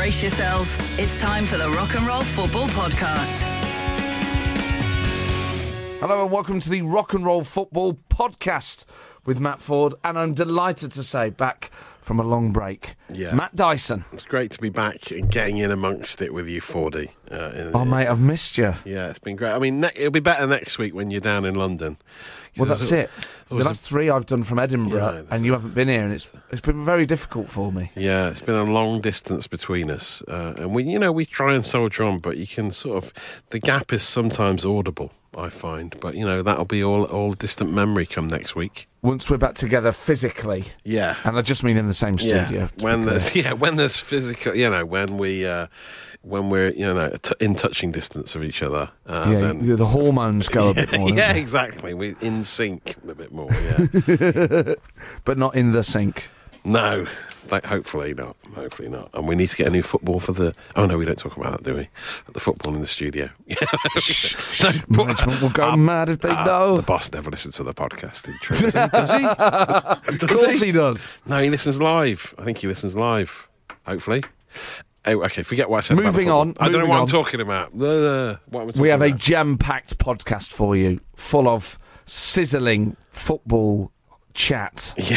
Brace yourselves. It's time for the Rock and Roll Football Podcast. Hello and welcome to the Rock and Roll Football Podcast with Matt Ford, and I'm delighted to say back from a long break, Yeah. Matt Dyson. It's great to be back and getting in amongst it with you, Fordy. Uh, Oh mate, I've missed you. Yeah, it's been great. I mean, ne- it'll be better next week when you're down in London. Well, that's a- it. there was That's three I've done from Edinburgh, Yeah, and you haven't been here, and it's it's been very difficult for me. Yeah, it's been a long distance between us, uh, and we, you know, we try and soldier on, but you can sort of the gap is sometimes audible. I find, but you know, that'll be all all distant memory come next week. Once we're back together physically, Yeah, and I just mean in the same studio. yeah. When there's yeah, when there's physical, you know, when we. Uh, when we're you know t- in touching distance of each other, uh, yeah, then the, hormones go a bit more, yeah, exactly. We're in sync a bit more. Yeah. but not in the sink. no, like, hopefully not. Hopefully not. And we need to get a new football for the. Oh no, we don't talk about that, do we? The football in the studio. no, Management will go mad if they Ah, know. The boss never listens to the podcast. In truth. Does he? Does of course he does. No, he listens live. I think he listens live. Hopefully. Oh, okay, forget what I said. Moving on, I don't know what I'm talking about. Uh, what talking We have a about? jam-packed podcast for you, full of sizzling football chat. yeah,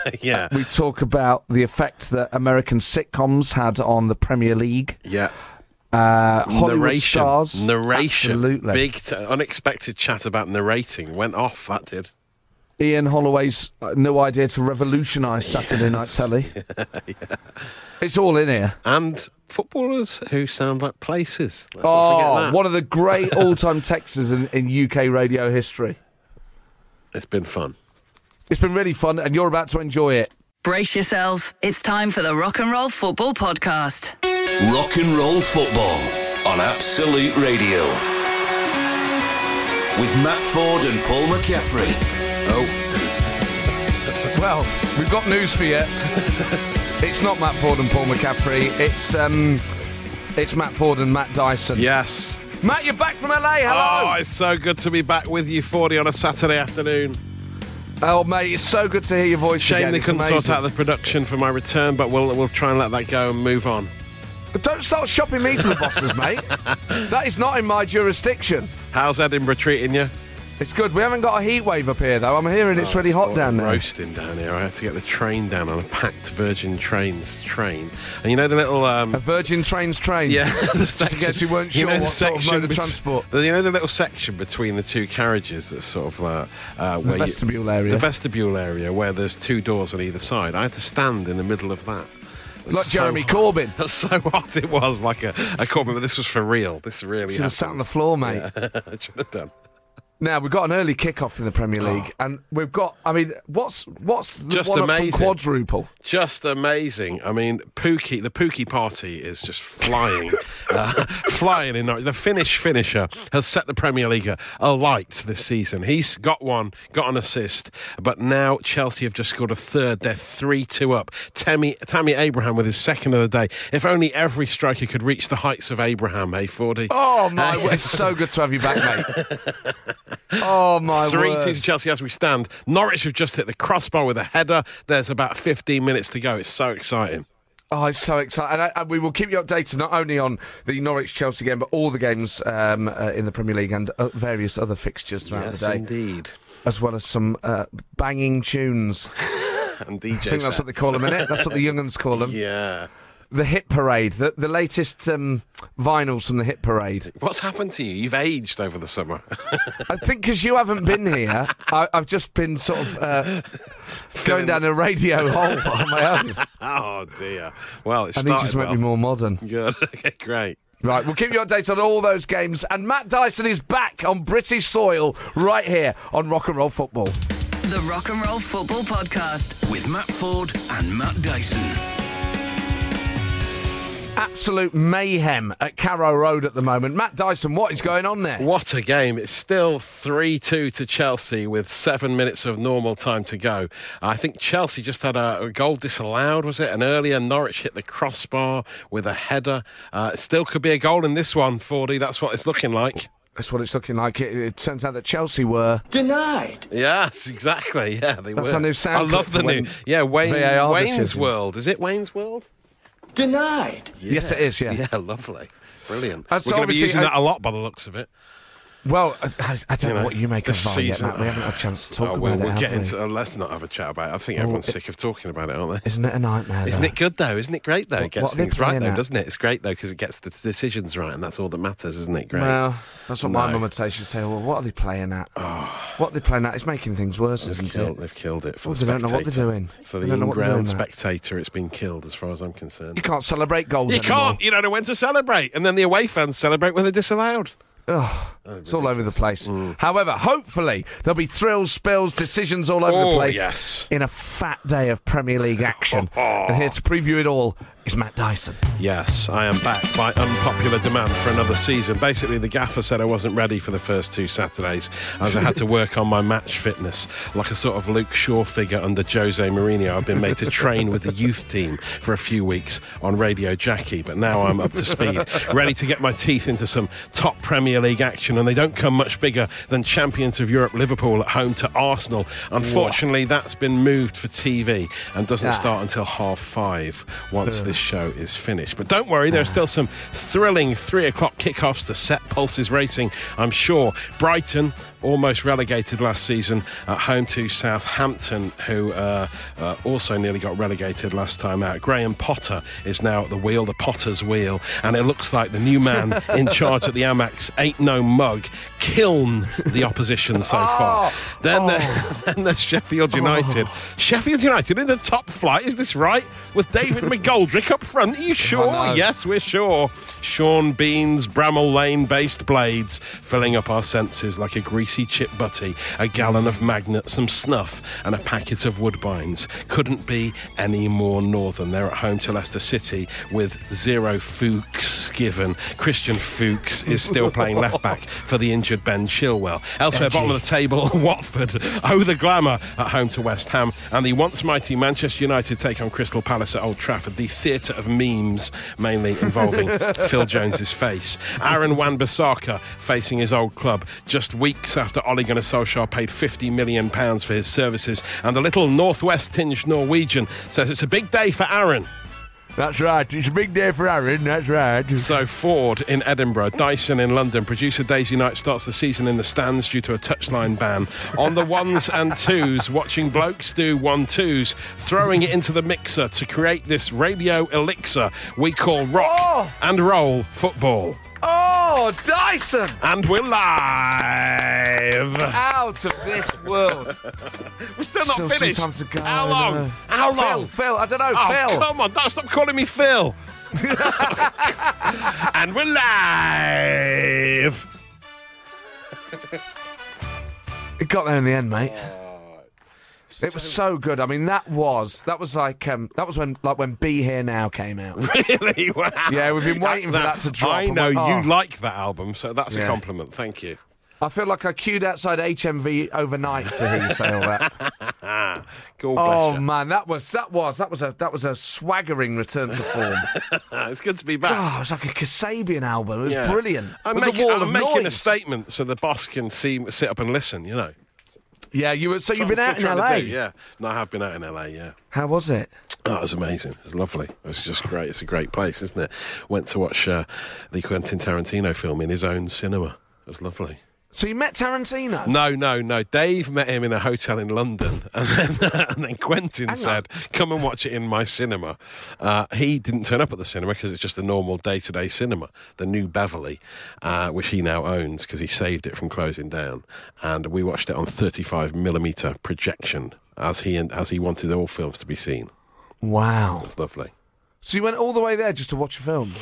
We talk about the effect that American sitcoms had on the Premier League. yeah. Uh, Hollywood narration, stars, narration, absolutely. big, t- unexpected chat about narrating went off. That did. Ian Holloway's uh, no idea to revolutionise Saturday Night Telly. It's all in here. and footballers who sound like places. Let's not forget Oh, that. one of the great all-time texters in, in UK radio history. It's been fun. It's been really fun, and you're about to enjoy it. Brace yourselves. It's time for the Rock and Roll Football Podcast. Rock and roll football on Absolute Radio. With Matt Ford and Paul McCaffrey. Oh, Well, we've got news for you. it's not Matt Ford and Paul McCaffrey. It's um, it's Matt Ford and Matt Dyson. yes. Matt, you're back from LA. Oh, Hello. it's so good to be back with you, Fordy on a Saturday afternoon. Oh, mate, it's so good to hear your voice Shame again. they couldn't sort out the production for my return, but we'll we'll try and let that go and move on. Don't start shopping me to the bosses, mate. That is not in my jurisdiction. How's Edinburgh treating you? It's good. We haven't got a heat wave up here, though. I'm hearing it's really hot Oh, down there. Roasting down here. I had to get the train down on a packed Virgin Trains train, and you know the little um, A Virgin Trains train. Yeah, the Just in section. case you weren't you sure know the what sort of mode of transport. the- You know the little section between the two carriages that's sort of uh, uh, where you- vestibule area. The vestibule area where there's two doors on either side. I had to stand in the middle of that. Like so Jeremy hot. Corbyn. That's so hot it was, like a, a Corbyn, but this was for real. This really Should have sat on the floor, mate. I should have done. Now we've got an early kick-off in the Premier League, and we've got. I mean, what's what's the Just one up from amazing. quadruple? Just amazing. I mean, Pukki, the Pukki party is just flying, uh, flying in The Finnish finisher has set the Premier League alight this season. He's got one, got an assist, but now Chelsea have just scored a third. They're 3 2 up. Tammy, Tammy Abraham with his second of the day. If only every striker could reach the heights of Abraham, eh, Fordy? Oh my! word, it's so good to have you back, mate. Oh my! 3 word. 2 to Chelsea as we stand. Norwich have just hit the crossbar with a header. There's about 15 minutes to go. It's so exciting. Oh, it's so exciting! And, I, and we will keep you updated not only on the Norwich Chelsea game, but all the games um, uh, in the Premier League and uh, various other fixtures throughout yes, the day, indeed. as well as some uh, banging tunes. And DJ I think that's what they call them, innit? That's what the younguns call them. Yeah. The Hit Parade, the, the latest um, vinyls from the Hit Parade. What's happened to you? You've aged over the summer. I think because you haven't been here, I, I've just been sort of uh, going down a radio hole on my own. oh dear. Well, it's And he started just make well. me more modern. Good. okay, great. Right, we'll keep you updated on all those games. And Matt Dyson is back on British soil right here on Rock and Roll Football. The Rock and Roll Football Podcast. With Matt Ford and Matt Dyson. Absolute mayhem at Carrow Road at the moment. Matt Dyson, what is going on there? What a game. It's still 3 2 to Chelsea with seven minutes of normal time to go. I think Chelsea just had a, a goal disallowed, was it? And earlier, Norwich hit the crossbar with a header. Uh, it still could be a goal in this one, Fordy. That's what it's looking like. That's what it's looking like. It, it turns out that Chelsea were. Denied. Yes, exactly. Yeah, they That's were. our new sound I love the for new. Yeah, Wayne, VAR Wayne's decisions. World. Is it Wayne's World? Denied. Yes, it is, yeah. Yeah, lovely. Brilliant. So We're going to be obviously, using that a lot by the looks of it. Well, I, I- don't You know, know, what you make of yet, season- Matt. We haven't had a chance to talk oh, about well, it. we'll have get into. Uh, let's not have a chat about it. I think Well, everyone's it- sick of talking about it, aren't they? Isn't it a nightmare? Isn't though? it good though? Isn't it great though? What- It gets what are they things right though, at? doesn't it? It's great though because it gets the decisions right, and that's all that matters, isn't it? Great. Well, that's what my mum would say. She'd say, "Well, what are they playing at? what are they playing at? It's making things worse, They've isn't killed, it?" they've killed it for Well, the they don't know what they're doing. For the don't know what they're in-ground spectator, it's been killed as far as I'm concerned. You can't celebrate goals You can't. You don't know when to celebrate, and then the away fans celebrate when they're disallowed. Ugh, it's all over the place. Mm. However, hopefully there'll be thrills, spills, decisions all over the Oh, place yes. in a fat day of Premier League action. and here to preview it all is Matt Dyson. Yes, I am back by unpopular demand for another season. Basically, the gaffer said I wasn't ready for the first two Saturdays as I had to work on my match fitness. Like a sort of Luke Shaw figure under Jose Mourinho, I've been made to train with the youth team for a few weeks on Radio Jackie, but now I'm up to speed, ready to get my teeth into some top Premier League action, and they don't come much bigger than champions of Europe Liverpool at home to Arsenal. Unfortunately, that's been moved for TV and doesn't Ah. start until half five once this show is finished. But don't worry, there are still some thrilling three o'clock kickoffs to set pulses racing, I'm sure. Brighton, almost relegated last season, at home to Southampton, who uh, uh, also nearly got relegated last time out. Graham Potter is now at the wheel, the Potter's wheel, and it looks like the new man in charge at the Amex ain't no mug. Kiln the opposition so far. Then, there- then there's Sheffield United. Sheffield United in the top flight, is this right? With David McGoldrick up front. Are you sure? Yes, we're sure. Sean Bean's Bramall Lane based blades filling up our senses like a greasy chip butty, a gallon of magnet, some snuff, and a packet of woodbines. Couldn't be any more northern. They're at home to Leicester City with zero Fuchs given. Christian Fuchs is still playing left back for the injured Ben Chilwell. Elsewhere, bottom of the table, Watford. Oh, the glamour at home to West Ham. And the once mighty Manchester United take on Crystal Palace at Old Trafford, the theatre of memes, mainly involving Phil Jones's face. Aaron Wan-Bissaka facing his old club just weeks after Ole Gunnar Solskjaer paid 50 million pounds for his services. And the little northwest tinged Norwegian says it's a big day for Aaron. That's right. It's a big day for Aaron. That's right. So Ford in Edinburgh, Dyson in London. Producer Daisy Knight starts the season in the stands due to a touchline ban. On the ones and twos, watching blokes do one twos, throwing it into the mixer to create this radio elixir we call rock Oh! and roll football. Oh, Oh, Dyson! And we're live. Out of this world. We're still not Still finished. some time to go. How I long? know. How Phil, long? Phil, I don't know, Oh, Phil. come on, don't stop calling me Phil. and we're live. It got there in the end, mate. It was so good. I mean, that was that was like um, that was when like when Be Here Now came out. Really? Wow. Yeah, we've been waiting for that to drop. I know you oh. like that album, so that's a compliment. Thank you. I feel like I queued outside HMV overnight to hear you say all that. God bless oh you. man, that was that was that was a that was a swaggering return to form. it's good to be back. oh, it was like a Kasabian album. It was Yeah. brilliant. I'm, it was making, a I'm of making a statement so the boss can see, sit up and listen. You know. Yeah, you were. So you've been out in LA. do, Yeah. No, I have been out in LA. Yeah. How was it? Oh, it was amazing. It was lovely. It was just great. It's a great place, isn't it? Went to watch uh, the Quentin Tarantino film in his own cinema. It was lovely. So you met Tarantino? No, no, no. Dave met him in a hotel in London, and then, and then Quentin Hang on. said, "Come and watch it in my cinema." Uh, he didn't turn up at the cinema because it's just a normal day-to-day cinema, the New Beverly, uh, which he now owns because he saved it from closing down. And we watched it on 35 millimeter projection, as he as he wanted all films to be seen. Wow. Lovely. So you went all the way there just to watch a film?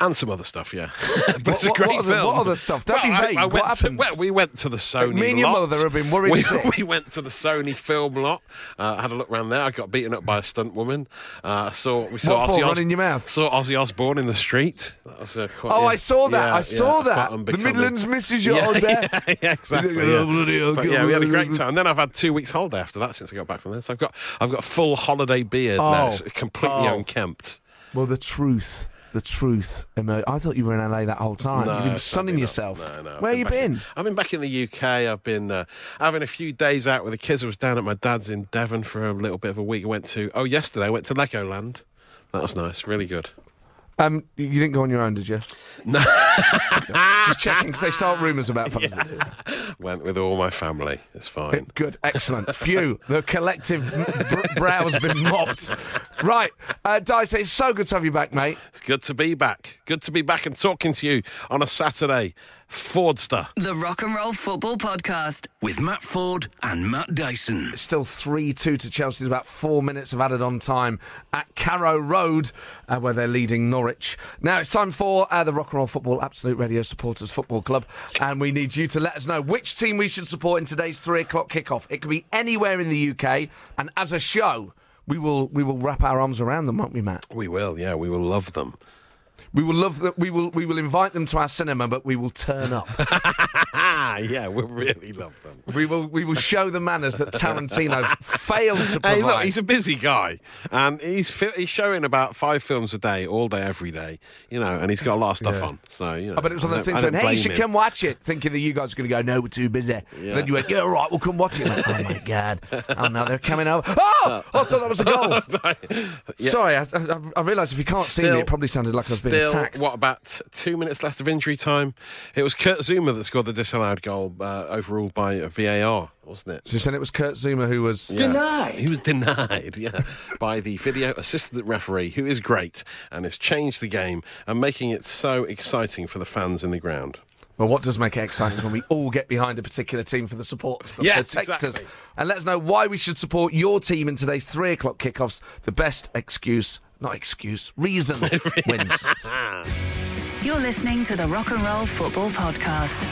And some other stuff, yeah. but it's a great what film. what other stuff? Don't be I- vague. I What went to- well, we went to the Sony. me and your mother have been worried We, we went to the Sony film lot. Uh, had a look around there. I got beaten up by a stunt woman. Uh, saw we saw What? Ozzy Os- Running your mouth? Saw Ozzy Osbourne in the street. That was, uh, quite, Oh, yeah. I saw that. Yeah, I saw yeah, that. The. Midlands misses yours there. yeah, exactly. Oh, Yeah. But yeah, we had a great time. And Then I've had two weeks holiday after that since I got back from there. So I've got I've got full holiday beard now. Oh. It's completely Oh. unkempt. Well, the truth. The truth. emer- I thought you were in LA that whole time. No, You've been sunning yourself. No, no. I've Where you back in- been? I've been back in the UK. I've been uh, having a few days out with the kids. I was down at my dad's in Devon for a little bit of a week. I went to oh yesterday I went to Legoland. That was nice. Really good. Um, you didn't go on your own, did you? No. Just checking because they start rumours about fellas that do that. Went with all my family. It's fine. Good, excellent. Phew, the collective br- brow's been mopped. Right, uh, Dice, it's so good to have you back, mate. It's good to be back. Good to be back and talking to you on a Saturday. Fordster. The Rock and Roll Football Podcast. With Matt Ford and Matt Dyson. It's still 3 2 to Chelsea. There's about four minutes of added on time at Carrow Road, uh, where they're leading Norwich. Now it's time for uh, the Rock and Roll Football Absolute Radio Supporters Football Club, and we need you to let us know which team we should support in today's three o'clock kickoff. It could be anywhere in the UK, and as a show, we will we will wrap our arms around them, won't we, Matt? We will, yeah, we will love them. We will love that. We will we will invite them to our cinema, but we will turn up. Ah, yeah, we really love them. we will we will show the manners that Tarantino failed to provide. Hey, look, he's a busy guy, and he's fi- he's showing about five films a day, all day, every day. You know, and he's got a lot of stuff Yeah. on. So you know, Oh, but it was one of those things when, hey, you should blame come watch it, thinking that you guys are going to go, no, we're too busy. And then you went, yeah, all right, we'll come watch it. Like, oh, my God. Oh, no, they're coming over. Oh, I thought that was a goal. him. Yeah. Sorry, I, I, I realised if you can't see me, it probably sounded like I've been Still, attacked. what about two minutes left of injury time? It was Kurt Zouma that scored the disallowed goal, uh, overruled by a VAR, wasn't it? So you said it was Kurt Zouma who was... Denied. He was denied, yeah, by the video assistant referee, who is great and has changed the game and making it so exciting for the fans in the ground. Well, what does make it exciting is when we all get behind a particular team for the support stuff. Yes, so text us exactly. and let us know why we should support your team in today's three o'clock kickoffs. The best excuse, not excuse, reason wins. You're listening to the Rock and Roll Football Podcast.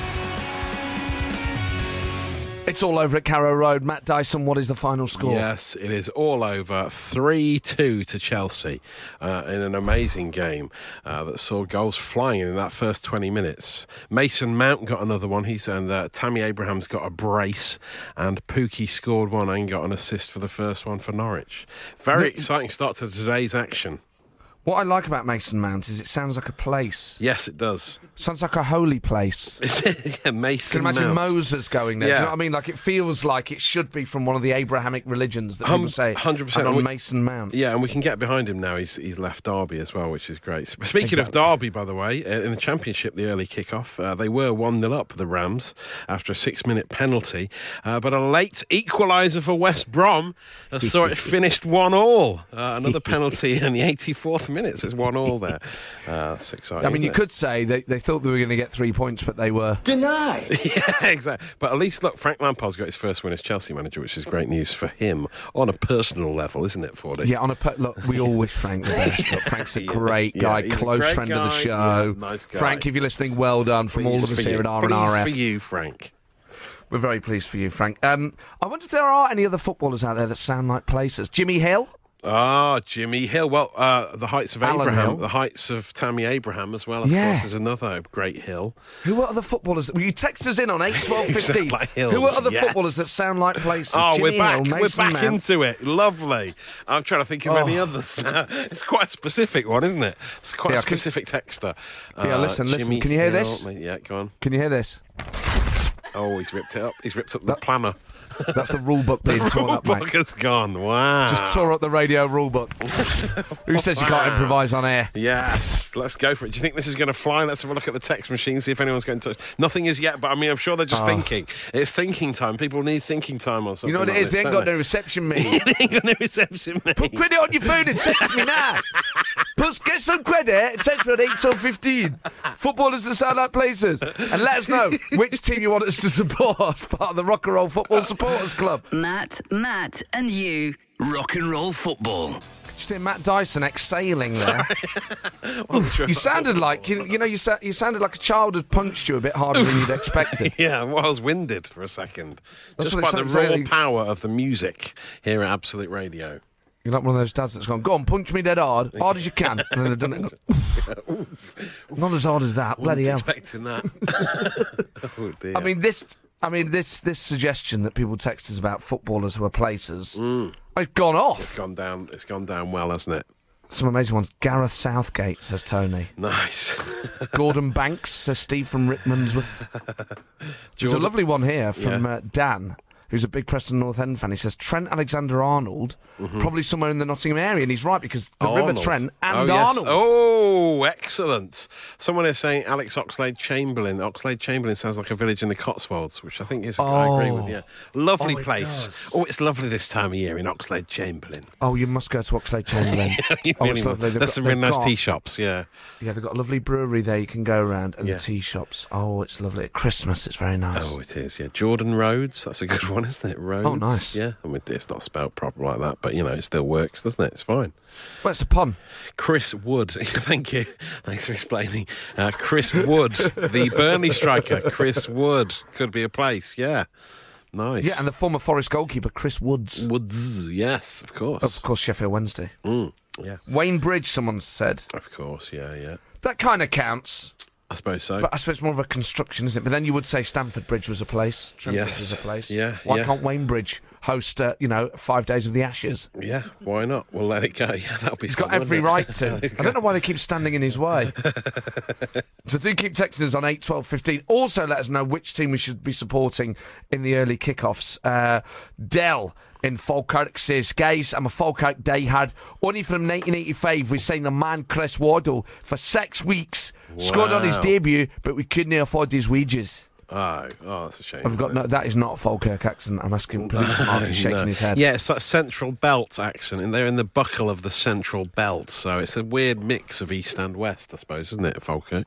It's all over at Carrow Road. Matt Dyson, what is the final score? Yes, it is all over. 3 2 to Chelsea uh, in an amazing game uh, that saw goals flying in that first 20 minutes. Mason Mount got another one. He's and uh, Tammy Abraham's got a brace, and Pukki scored one and got an assist for the first one for Norwich. Very exciting start to today's action. What I like about Mason Mount is it sounds like a place. Yes, it does. Sounds like a holy place. yeah, Mason Can imagine Mount. Moses going there. Do you Yeah. know what I mean? Like it feels like it should be from one of the Abrahamic religions that Hum- people say. 100%. On We- Mason Mount. Yeah, and we can get behind him now. He's he's left Derby as well, which is great. Speaking Exactly. of Derby, by the way, uh, in the Championship, the early kick-off, uh, they were 1 0 up, the Rams, after a six minute penalty. Uh, but a late equaliser for West Brom uh, saw it finished 1 all. Uh, another penalty in the 84th minute, so it's 1 all there. Uh, that's exciting. I mean, you isn't it? could say they, they thought they were going to get three points, but they were. Denied. yeah, exactly. But at least, look, Frank Lampard's got his first win as Chelsea manager, which is great news for him on a personal level, isn't it, Fordy? Yeah, on a per- look, we all wish Frank the best. Look, Frank's a great yeah, guy, close great friend of the show. yeah, nice guy. Frank, if you're listening, well done from all of us for here you. at R&RF. for you, Frank. We're very pleased for you, Frank. Um, I wonder if there are any other footballers out there that sound like places. Jimmy Hill. Ah, Jimmy Hill. Well, uh, the heights of Alan Abraham, Hill. the heights of Tammy Abraham as well. Of Yeah. course, is another great hill. Who are other footballers? Will you text us in on eight twelve fifteen? Like hills, Who are other yes. footballers that sound like places? Oh, Jimmy we're back. Hill, we're back Mount. into it. Lovely. I'm trying to think of Oh. any others now. It's quite a specific one, isn't it? It's quite Yeah, a can- specific texter. Yeah, listen, listen. Jimmy Can you hear Hill. this? Yeah, go on. Can you hear this? Oh, he's ripped it up. He's ripped up the That- planner. That's the rule book being torn up, Book mate. has gone. Wow. Just tore up the radio rule book. Who says you can't improvise on air? Yes, let's go for it. Do you think this is going to fly? Let's have a look at the text machine, see if anyone's going to touch. Nothing is yet, but I mean, I'm sure they're just thinking. It's thinking time. People need thinking time on something. Ah. You know what it like is? They this, ain't don't got no reception, mate. they ain't got no reception, mate. Put credit on your phone and text me now. Put, get some credit and text me at 8 till 15. Footballers that sound like places. And let us know which team you want us to support as part of the Rock and Roll Football Supporters Club. Matt, Matt, and you. Rock and roll football. Just hear Matt Dyson exhaling there. I'm You sounded like you, you know you, sa- you sounded like a child had punched you a bit harder than you'd expected. Yeah, well, I was winded for a second. That's just what it by the sounds raw like. power of the music here at Absolute Radio. You're like one of those dads that's gone, go on, punch me dead hard, hard as you can. And then they've done it. and Not as hard as that, bloody Wasn't hell. expecting that. oh, dear. I mean, this. I mean, this this suggestion that people text us about footballers who are places, it's gone off. It's gone down. It's gone down well, hasn't it? Some amazing ones. Gareth Southgate says Tony. Nice. Gordon Banks says Steve from Rickmansworth. There's a lovely one here from Yeah. uh, Dan. Who's a big Preston North End fan. He says Trent Alexander Arnold, mm-hmm. probably somewhere in the Nottingham area, and he's right because the River Trent and oh, yes. Arnold. Oh, excellent. Someone is saying Alex Oxlade Chamberlain. Oxlade Chamberlain sounds like a village in the Cotswolds, which I think is, I agree with, oh. you. Lovely Oh, place. does. Oh, it's lovely this time of year in Oxlade Chamberlain. Oh, you must go to Oxlade Chamberlain. You oh, really it's lovely. There's some really nice tea shops, yeah. Yeah, they've got a lovely brewery there you can go around, and Yeah. the tea shops. Oh, it's lovely. At Christmas, it's very nice. Oh, it is, yeah. Jordan Rhodes, that's a good one, isn't it? Roads. Oh, nice. Yeah, I mean, it's not spelled proper like that, but, you know, it still works, doesn't it? It's fine. Well, it's a pun. Chris Wood, thank you. Thanks for explaining. Uh, Chris Wood, the Burnley striker. Chris Wood could be a place, yeah. Nice. Yeah, and the former Forest goalkeeper, Chris Woods. Woods, yes, of course. Of course, Sheffield Wednesday. Mm, yeah, Wayne Bridge, someone said. of course, yeah, yeah. That kind of counts. I suppose so. But I suppose it's more of a construction, isn't it? But then you would say Stamford Bridge was a place. Trent Bridge Yes. was a place. Yeah, Why yeah. can't Wayne Bridge host, uh, you know, five days of the Ashes? yeah, why not? We'll let it go. Yeah, that'll be He's got every right to. I don't know why they keep standing in his way. so do keep texting us on 8, 12, 15. Also let us know which team we should be supporting in the early kickoffs. Uh, Dell in Falkirk says, guys, I'm a Falkirk diehard. Only from 1985 we signed a man, Chris Waddle, for six weeks. Scored on his debut, but we couldn't afford his wages. Oh, oh, that's a shame. I've got no, that is not a Falkirk accent. I'm asking Mark. He's shaking No. his head. Yeah, it's that central belt accent, and they're in the buckle of the central belt, so it's a weird mix of east and west, I suppose, isn't it, Falkirk?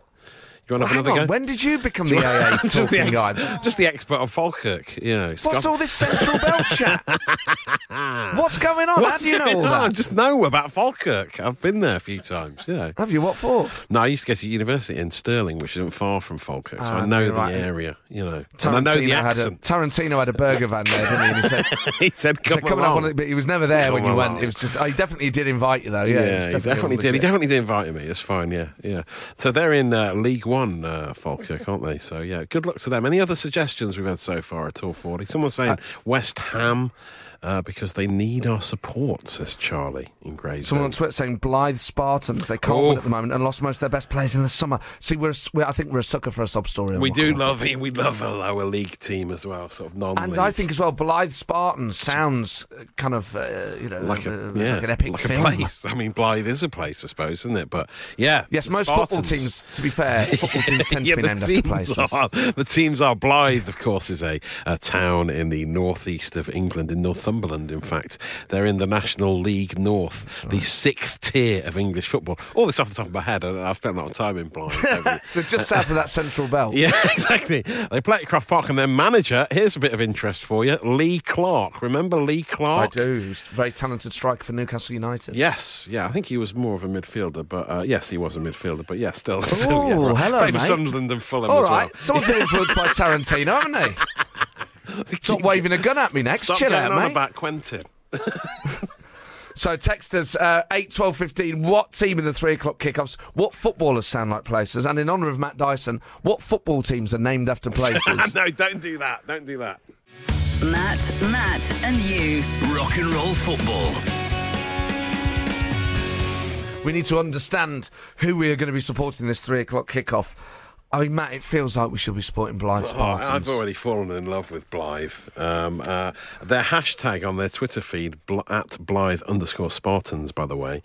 You want to Hang have another on, go? when did you become the AA just, the ex- just the expert of Falkirk, you know. What's all this central belt chat? What's going on? How do you know all on? I just know about Falkirk. I've been there a few times, yeah. Have you? What for? No, I used to go to university in Stirling, which isn't far from Falkirk, so Ah, I know no, the right. area, you know. And I know the Tarantino had a accent. Tarantino had a burger van there, didn't he? And he said, he said, he come said coming up along. on it, but he was never there when Come you went. It was just, oh, he definitely did invite you though. Yeah, Yeah, was he definitely did. He definitely did invite me. It's fine. Yeah, yeah. So they're in uh, League One, uh, Falkirk, aren't they? So yeah, good luck to them. Any other suggestions we've had so far at all, Fordy? Someone's saying Uh, West Ham uh, because they need our support, says Charlie in Grays. Someone on Twitter saying Blyth Spartans. They can't Oh. win at the moment and lost most of their best players in the summer. See, we're, we're I think we're a sucker for a sub story. We do love we love a lower league team as well, sort of non-league. And I think as well, Blyth Spartans sounds uh, kind of, uh, you know, like a uh, yeah, like an epic like film. place. I mean, Blyth is a place, I suppose, isn't it? But yeah, Yes, most football teams, to be fair, football teams tend yeah, to be named after places. Are, the teams are Blyth, of course, is a, a town in the northeast of England, in Northumberland, in fact. They're in the National League North, the sixth tier of English football. All this off the top of my head, I've spent a lot of time in Blyth. over- They're just south of that central belt. Yeah, exactly. They play at Croft Park, and their manager, here's a bit of interest for you Lee Clark. Remember Lee Clark? I do. He's a very talented striker for Newcastle United. Yes, yeah, I think he was more of a midfielder, but uh, yes, he was a midfielder, but yeah, still. still yeah, Oh, right. hello, Played for mate. Sunderland and Fulham All as right, well. someone's been influenced by Tarantino, haven't they? Stop waving a gun at me next. Stop Chill out, on mate. about Quentin. So text us uh, 8 12 15. What team in the three o'clock kickoffs? What footballers sound like places? And in honour of Matt Dyson, what football teams are named after places? no, don't do that. Don't do that. Matt, Matt, and you. Rock and roll football. we need to understand who we are going to be supporting this three o'clock kickoff. I mean, Matt, it feels like we should be supporting Blyth Spartans. I've already fallen in love with Blyth. Um, uh, their hashtag on their Twitter feed, bl- at Blyth underscore Spartans, by the way,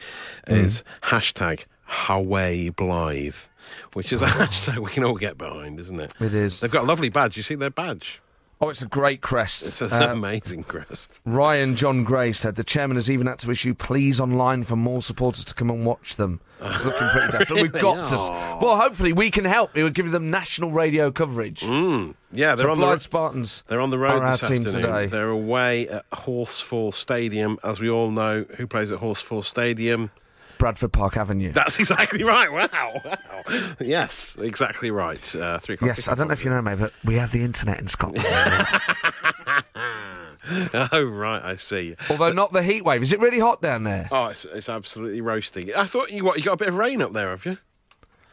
is hashtag Haway Blyth, which is a hashtag we can all get behind, isn't it? It is. They've got a lovely badge. You see their badge? Oh, it's a great crest. It's an Uh, amazing crest. Ryan John Gray said the chairman has even had to issue pleas online for more supporters to come and watch them. It's looking pretty desperate. We've got to. s- Well, hopefully we can help. It will give them national radio coverage. Mm. Yeah, they're So on the Spartans. They're on the road are our this team afternoon. today. They're away at Horsfall Stadium. As we all know, who plays at Horsfall Stadium? Bradford Park Avenue. That's exactly right. Wow, wow. Yes, exactly right. Uh, three o'clock. yes, I don't know if you know, mate, but we have the internet in Scotland. Oh, right, I see. Although uh, not the heat wave. Is it really hot down there? Oh, it's, it's absolutely roasting. I thought you what you got a bit of rain up there, have you?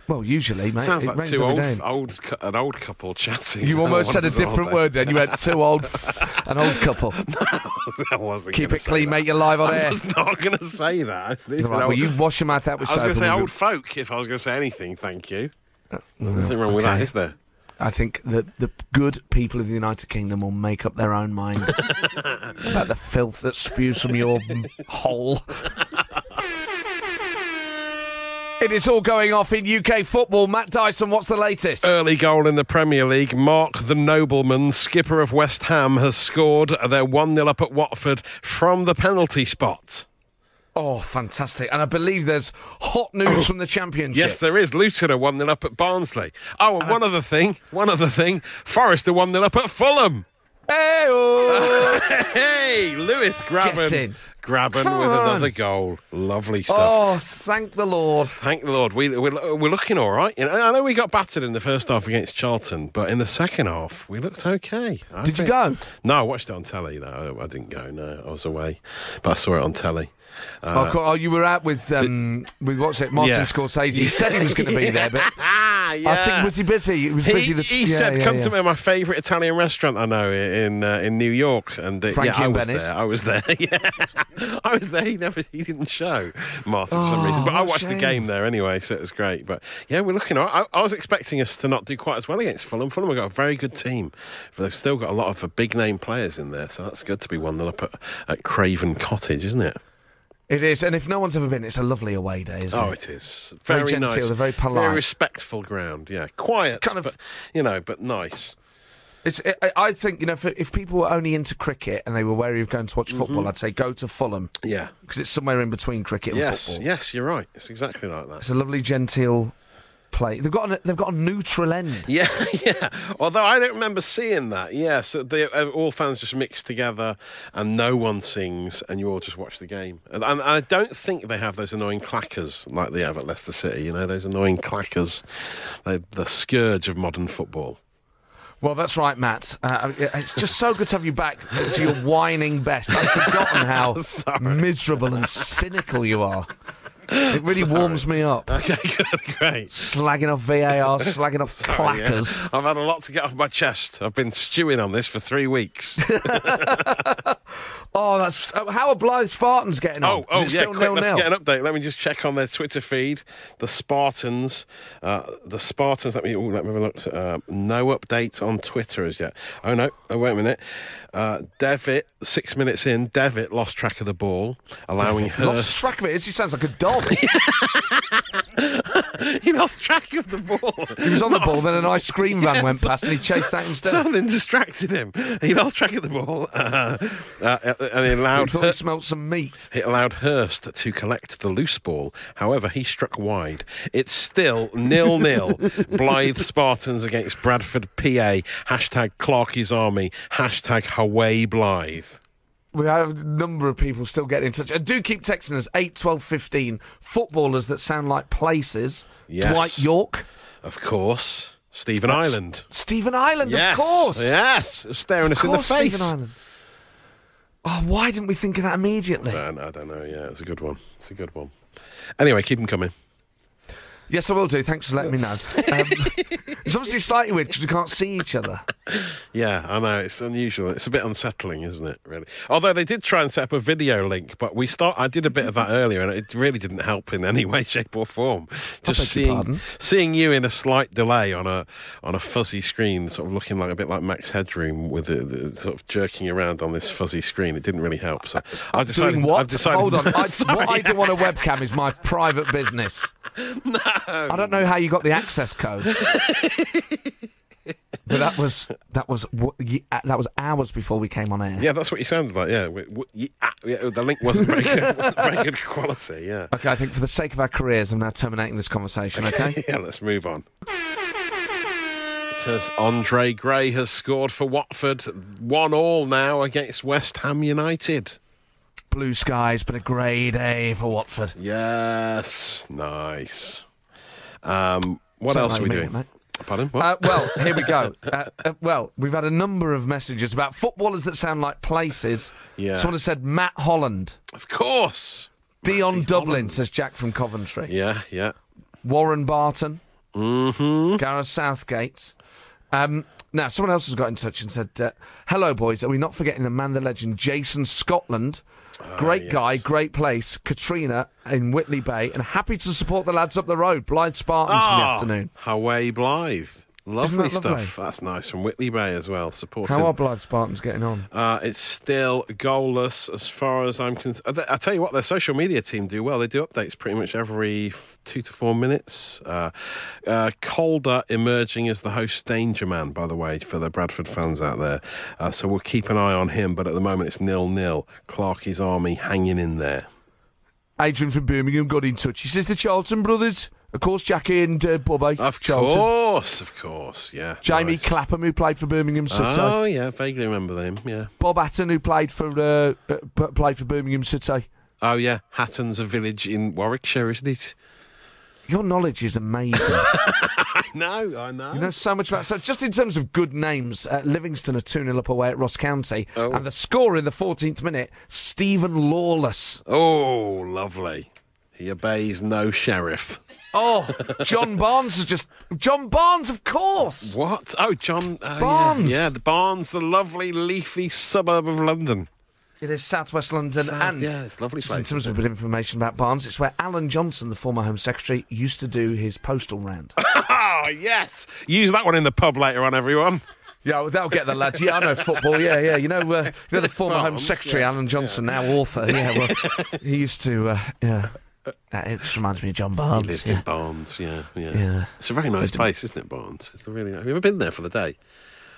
Well, usually, mate. Sounds it like two old, old, an old couple chatting. You almost said a different word then. You went two old, an old couple. I wasn't Keep it clean, that. mate. You're live on I air. I was not going to say that. Right, an well, you wash your mouth out with I was going to say old folk if I was going to say anything. Thank you. There's nothing wrong with that, is there? I think that the good people of the United Kingdom will make up their own mind about the filth that spews from your m- hole. It is all going off in UK football. Matt Dyson, what's the latest? Early goal in the Premier League. Mark the Nobleman, skipper of West Ham, has scored their 1 0 up at Watford from the penalty spot. Oh, fantastic. And I believe there's hot news from the Championship. Yes, there is. Luton are 1 0 up at Barnsley. Oh, and one other thing. One other thing. Forest are 1 0 up at Fulham. Hey, Lewis Grabban. Grabban Come with on. another goal. Lovely stuff. oh, thank the Lord. Thank the Lord. We, we're, we're looking all right. You know, I know we got battered in the first half against Charlton, but in the second half, we looked okay. I Did you go? No, I watched it on telly, though. I didn't go, no. I was away. But I saw it on telly. Oh, cool. oh, you were out with um, with what's it, Martin Yeah. Scorsese. He said he was going to be there, but Ah, yeah. I think was he busy? He was He, busy. the- he yeah, said, "Come to me, my favourite Italian restaurant I know in uh, in New York." And uh, yeah, I was there. I was there. Yeah, I was there. He never, he didn't show Martin for some Oh, reason, but I a watched the game there anyway, so it was great. But yeah, we're looking. I, I was expecting us to not do quite as well against Fulham. Fulham have got a very good team, but they've still got a lot of uh, big name players in there, so that's good to be one 0 up at, at Craven Cottage, isn't it? It is, and if no one's ever been, it's a lovely away day, isn't Oh, it? it is Very very, genteel, nice, very polite. respectful ground. Yeah, quiet, Kind of- but you know, but nice. It's, I, I think you know, if, if people were only into cricket and they were wary of going to watch mm-hmm. football, I'd say go to Fulham Yeah. because it's somewhere in between cricket and Yes, football. yes, you're right. It's exactly like that. It's a lovely genteel play. They've got an, they've got a neutral end. Yeah, yeah. Although I don't remember seeing that. Yeah, so they, uh, all fans just mix together and no one sings and you all just watch the game. And, and I don't think they have those annoying clackers like they have at Leicester City. You know, those annoying clackers. They're the scourge of modern football. Well, that's right, Matt. Uh, it's just so good to have you back to your whining best. I've forgotten how miserable and cynical you are. It really warms me up. Okay, good, great. Slagging off VAR, slagging off Sorry, yeah. clackers. I've had a lot to get off my chest. I've been stewing on this for three weeks. Oh, that's uh, how are Blyth Spartans getting on? Oh, oh it yeah, quick, let's nil-nil? get an update. Let me just check on their Twitter feed. The Spartans, uh, the Spartans, let me, ooh, let me have a look. Uh, no update on Twitter as yet. Oh, no, oh, wait a minute. Uh, Devitt, six minutes in, Devitt lost track of the ball, allowing Lost Hurst. track of it. He sounds like a dog. he lost track of the ball. He was on the ball, then an ice cream van Yeah, went past and he chased that instead. Something distracted him. He lost track of the ball, uh, uh, and he he allowed thought he Hurst. smelt some meat. It allowed Hurst to collect the loose ball. However, he struck wide. It's still nil nil. Blyth Spartans against Bradford PA. Hashtag Clarkie's Army. Hashtag Haway Blyth. We have a number of people still getting in touch. And do keep texting us 8, 12, 15. Footballers that sound like places. Yes. Dwight Yorke. Of course, Stephen Ireland. Stephen Ireland, yes, of course. Yes, staring Of us in the face. Stephen Ireland. Oh, why didn't we think of that immediately? Uh, I don't know. Yeah, it's a good one. It's a good one. Anyway, keep them coming. Yes, I will do. Thanks for letting me know. Um, it's obviously slightly weird because we can't see each other. Yeah, I know it's unusual. It's a bit unsettling, isn't it? Really. Although they did try and set up a video link, but we start. I did a bit of that earlier, and it really didn't help in any way, shape, or form. Just seeing seeing you in a slight delay on a on a fuzzy screen, sort of looking like a bit like Max Headroom with the, the sort of jerking around on this fuzzy screen. It didn't really help. So I've decided. Doing what? I've decided. Hold on. I, Sorry. what I do on a webcam is my private business. No. I don't know how you got the access codes. but that was that was uh, that was hours before we came on air. Yeah, that's what you sounded like. Yeah, We- we- ah, yeah, the link wasn't very good. wasn't very good quality. Yeah. Okay, I think for the sake of our careers, I'm now terminating this conversation. Okay. yeah, let's move on. Because Andre Gray has scored for Watford, one all now against West Ham United. Blue skies, but a grey day for Watford. Yes, nice. Um, what Is that else how are we mean it, doing? mate? Pardon? What? Uh, well, here we go. Uh, uh, well, we've had a number of messages about footballers that sound like places. Yeah. Someone has said Matt Holland. of course. Dion Matty Dublin, Holland. says Jack from Coventry. Yeah, yeah. Warren Barton. Mm-hmm. Gareth Southgate. Um, now, someone else has got in touch and said, uh, Hello, boys. Are we not forgetting the man, the legend, Jason Scotland? Great Ah, yes. guy, great place. Katrina in Whitley Bay. And happy to support the lads up the road. Blyth Spartans for the Ah, afternoon. Haway Blyth. Lovely that lovely? stuff. That's nice from Whitley Bay as well. Supporting. How are Blyth Spartans getting on? Uh, it's still goalless as far as I'm concerned. I tell you what, their social media team do well. They do updates pretty much every two to four minutes. Uh, uh, Calder emerging as the host danger man, by the way, for the Bradford fans out there. Uh, so we'll keep an eye on him. But at the moment, it's nil nil. Clarkie's army hanging in there. Adrian from Birmingham got in touch. He says the Charlton brothers, of course, Jackie and uh, Bobby. Of Charlton. course, of course, yeah. Jamie nice. Clapham, who played for Birmingham City. Oh yeah, vaguely remember them. Yeah. Bob Hatton, who played for uh, uh, played for Birmingham City. Oh yeah, Hatton's a village in Warwickshire, isn't it? Your knowledge is amazing. I know, I know. you know so much about. So, just in terms of good names, uh, Livingston are 2 0 up away at Ross County. Oh. And the score in the 14th minute, Stephen Lawless. Oh, lovely. He obeys no sheriff. Oh, John Barnes is just. John Barnes, of course! What? Oh, John oh, yeah. Barnes. Yeah, the Barnes, the lovely leafy suburb of London. It is Southwest London, South, and yeah, it's lovely just in terms of a bit of information about Barnes, it's where Alan Johnson, the former Home Secretary, used to do his postal round. Oh, yes. Use that one in the pub later on, everyone. yeah, well, that'll get the lads. Yeah, I know football. Yeah, yeah. You know, uh, you know the former Home Secretary, yeah, Alan Johnson, now author. Yeah, well, he used to. Uh, yeah, Uh, it just reminds me of John Barnes. He Barnes. lived yeah. in Barnes, yeah, yeah. Yeah. It's a very nice place, isn't it, Barnes? It's really nice. Have you ever been there for the day?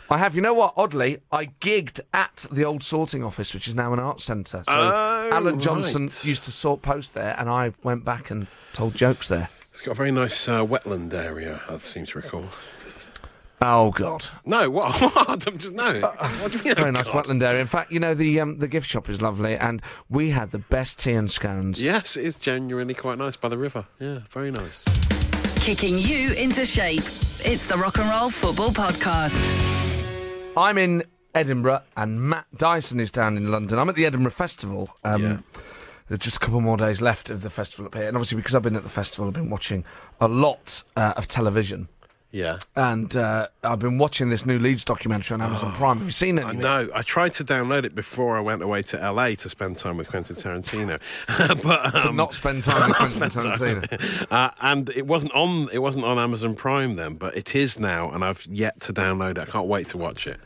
I have. You know what? Oddly, I gigged at the old sorting office, which is now an arts centre. So Oh, Alan Johnson right. used to sort post there, and I went back and told jokes there. It's got a very nice uh, wetland area, I seem to recall. Oh God. No, what? what? I'm just, no. What do you mean? Very oh, nice God? wetland area. In fact, you know the um, the gift shop is lovely, and we had the best tea and scones. Yes, it is genuinely quite nice by the river. Yeah, very nice. Kicking you into shape. It's the Rock and Roll Football Podcast. I'm in Edinburgh, and Matt Dyson is down in London. I'm at the Edinburgh Festival. Um, Yeah. There's just a couple more days left of the festival up here, and obviously because I've been at the festival, I've been watching a lot uh, of television. Yeah. And uh, I've been watching this new Leeds documentary on Amazon Prime. Have you seen it? I know. I tried to download it before I went away to LA to spend time with Quentin Tarantino, but To um, not spend time with Quentin. Tarantino. uh, and it wasn't on. It wasn't on Amazon Prime then, but it is now, and I've yet to download it. I can't wait to watch it.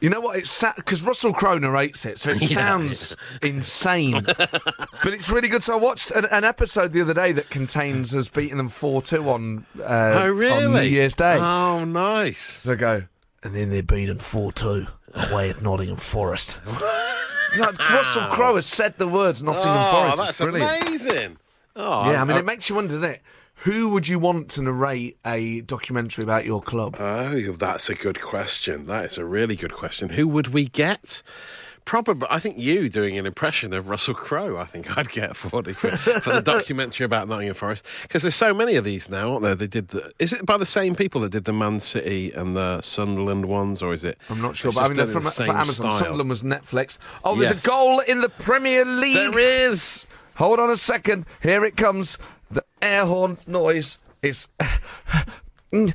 You know what? It's because Russell Crowe narrates it, so it Yeah. sounds insane, but it's really good. So I watched an, an episode the other day that contains us beating them four two on uh, oh, really? on New Year's Day. Oh, nice. So I go, and then they beat them 4 2 away at Nottingham Forest. like, Russell Crowe has said the words Nottingham oh, Forest. That's brilliant. amazing. Oh, Yeah, I mean, I- it makes you wonder, doesn't it? Who would you want to narrate a documentary about your club? Oh, that's a good question. That is a really good question. Who would we get? Probably, I think you doing an impression of Russell Crowe. I think I'd get for the, for, for the documentary about Nottingham Forest because there's so many of these now, aren't there? They did. The, is it by the same people that did the Man City and the Sunderland ones, or is it? I'm not sure, but I mean, they're from, the for same Amazon. style? Sunderland was Netflix. Oh, there's Yes. a goal in the Premier League. There is. Hold on a second. Here it comes. The air horn noise is. Oh,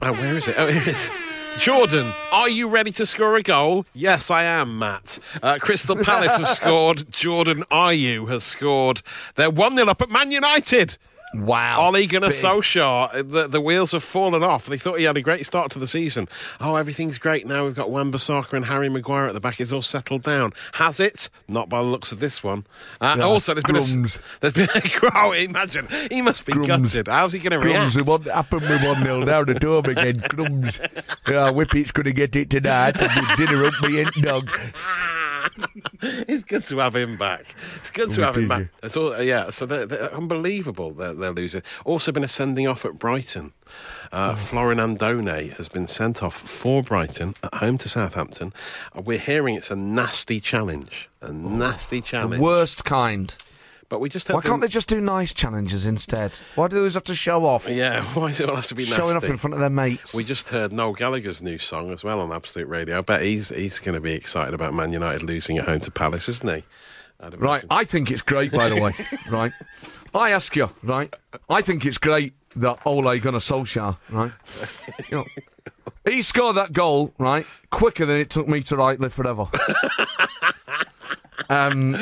where is it? Oh, here it is. Jordan, are you ready to score a goal? Yes, I am, Matt. Uh, Crystal Palace has scored. Jordan Ayew has scored. They're 1 0 up at Man United. Wow. Ole Gunnar Big. Solskjaer, the, the wheels have fallen off. They thought he had a great start to the season. Oh, everything's great now. We've got Wan-Bissaka and Harry Maguire at the back. It's all settled down. Has it? Not by the looks of this one. Uh, Yeah, also, there's been a there's been a oh, imagine he must be Crumbs. gutted. How's he going to react? Crumbs, we won, happened we 1 0 down the dome again. Crumbs. Yeah, Whippet's going to get it tonight. And dinner up me and dog. it's good to have him back. It's good to have him back. It's all, yeah, so they're, they're unbelievable. They're, they're losing. Also, been a sending off at Brighton. Oh. Uh, Florin Andone has been sent off for Brighton at home to Southampton. Uh, We're hearing it's a nasty challenge, a nasty The challenge. worst kind. But we just Why can't they just do nice challenges instead? Why do they always have to show off? Yeah, why does it all have to be nasty? Showing off in front of their mates. We just heard Noel Gallagher's new song as well on Absolute Radio. I bet he's he's going to be excited about Man United losing at home to Palace, isn't he? Right. I think it's great, by the way. right, I ask you, right? I think it's great that Ole Gunnar Solskjaer, right? You know, he scored that goal, right, quicker than it took me to write "Live Forever." um,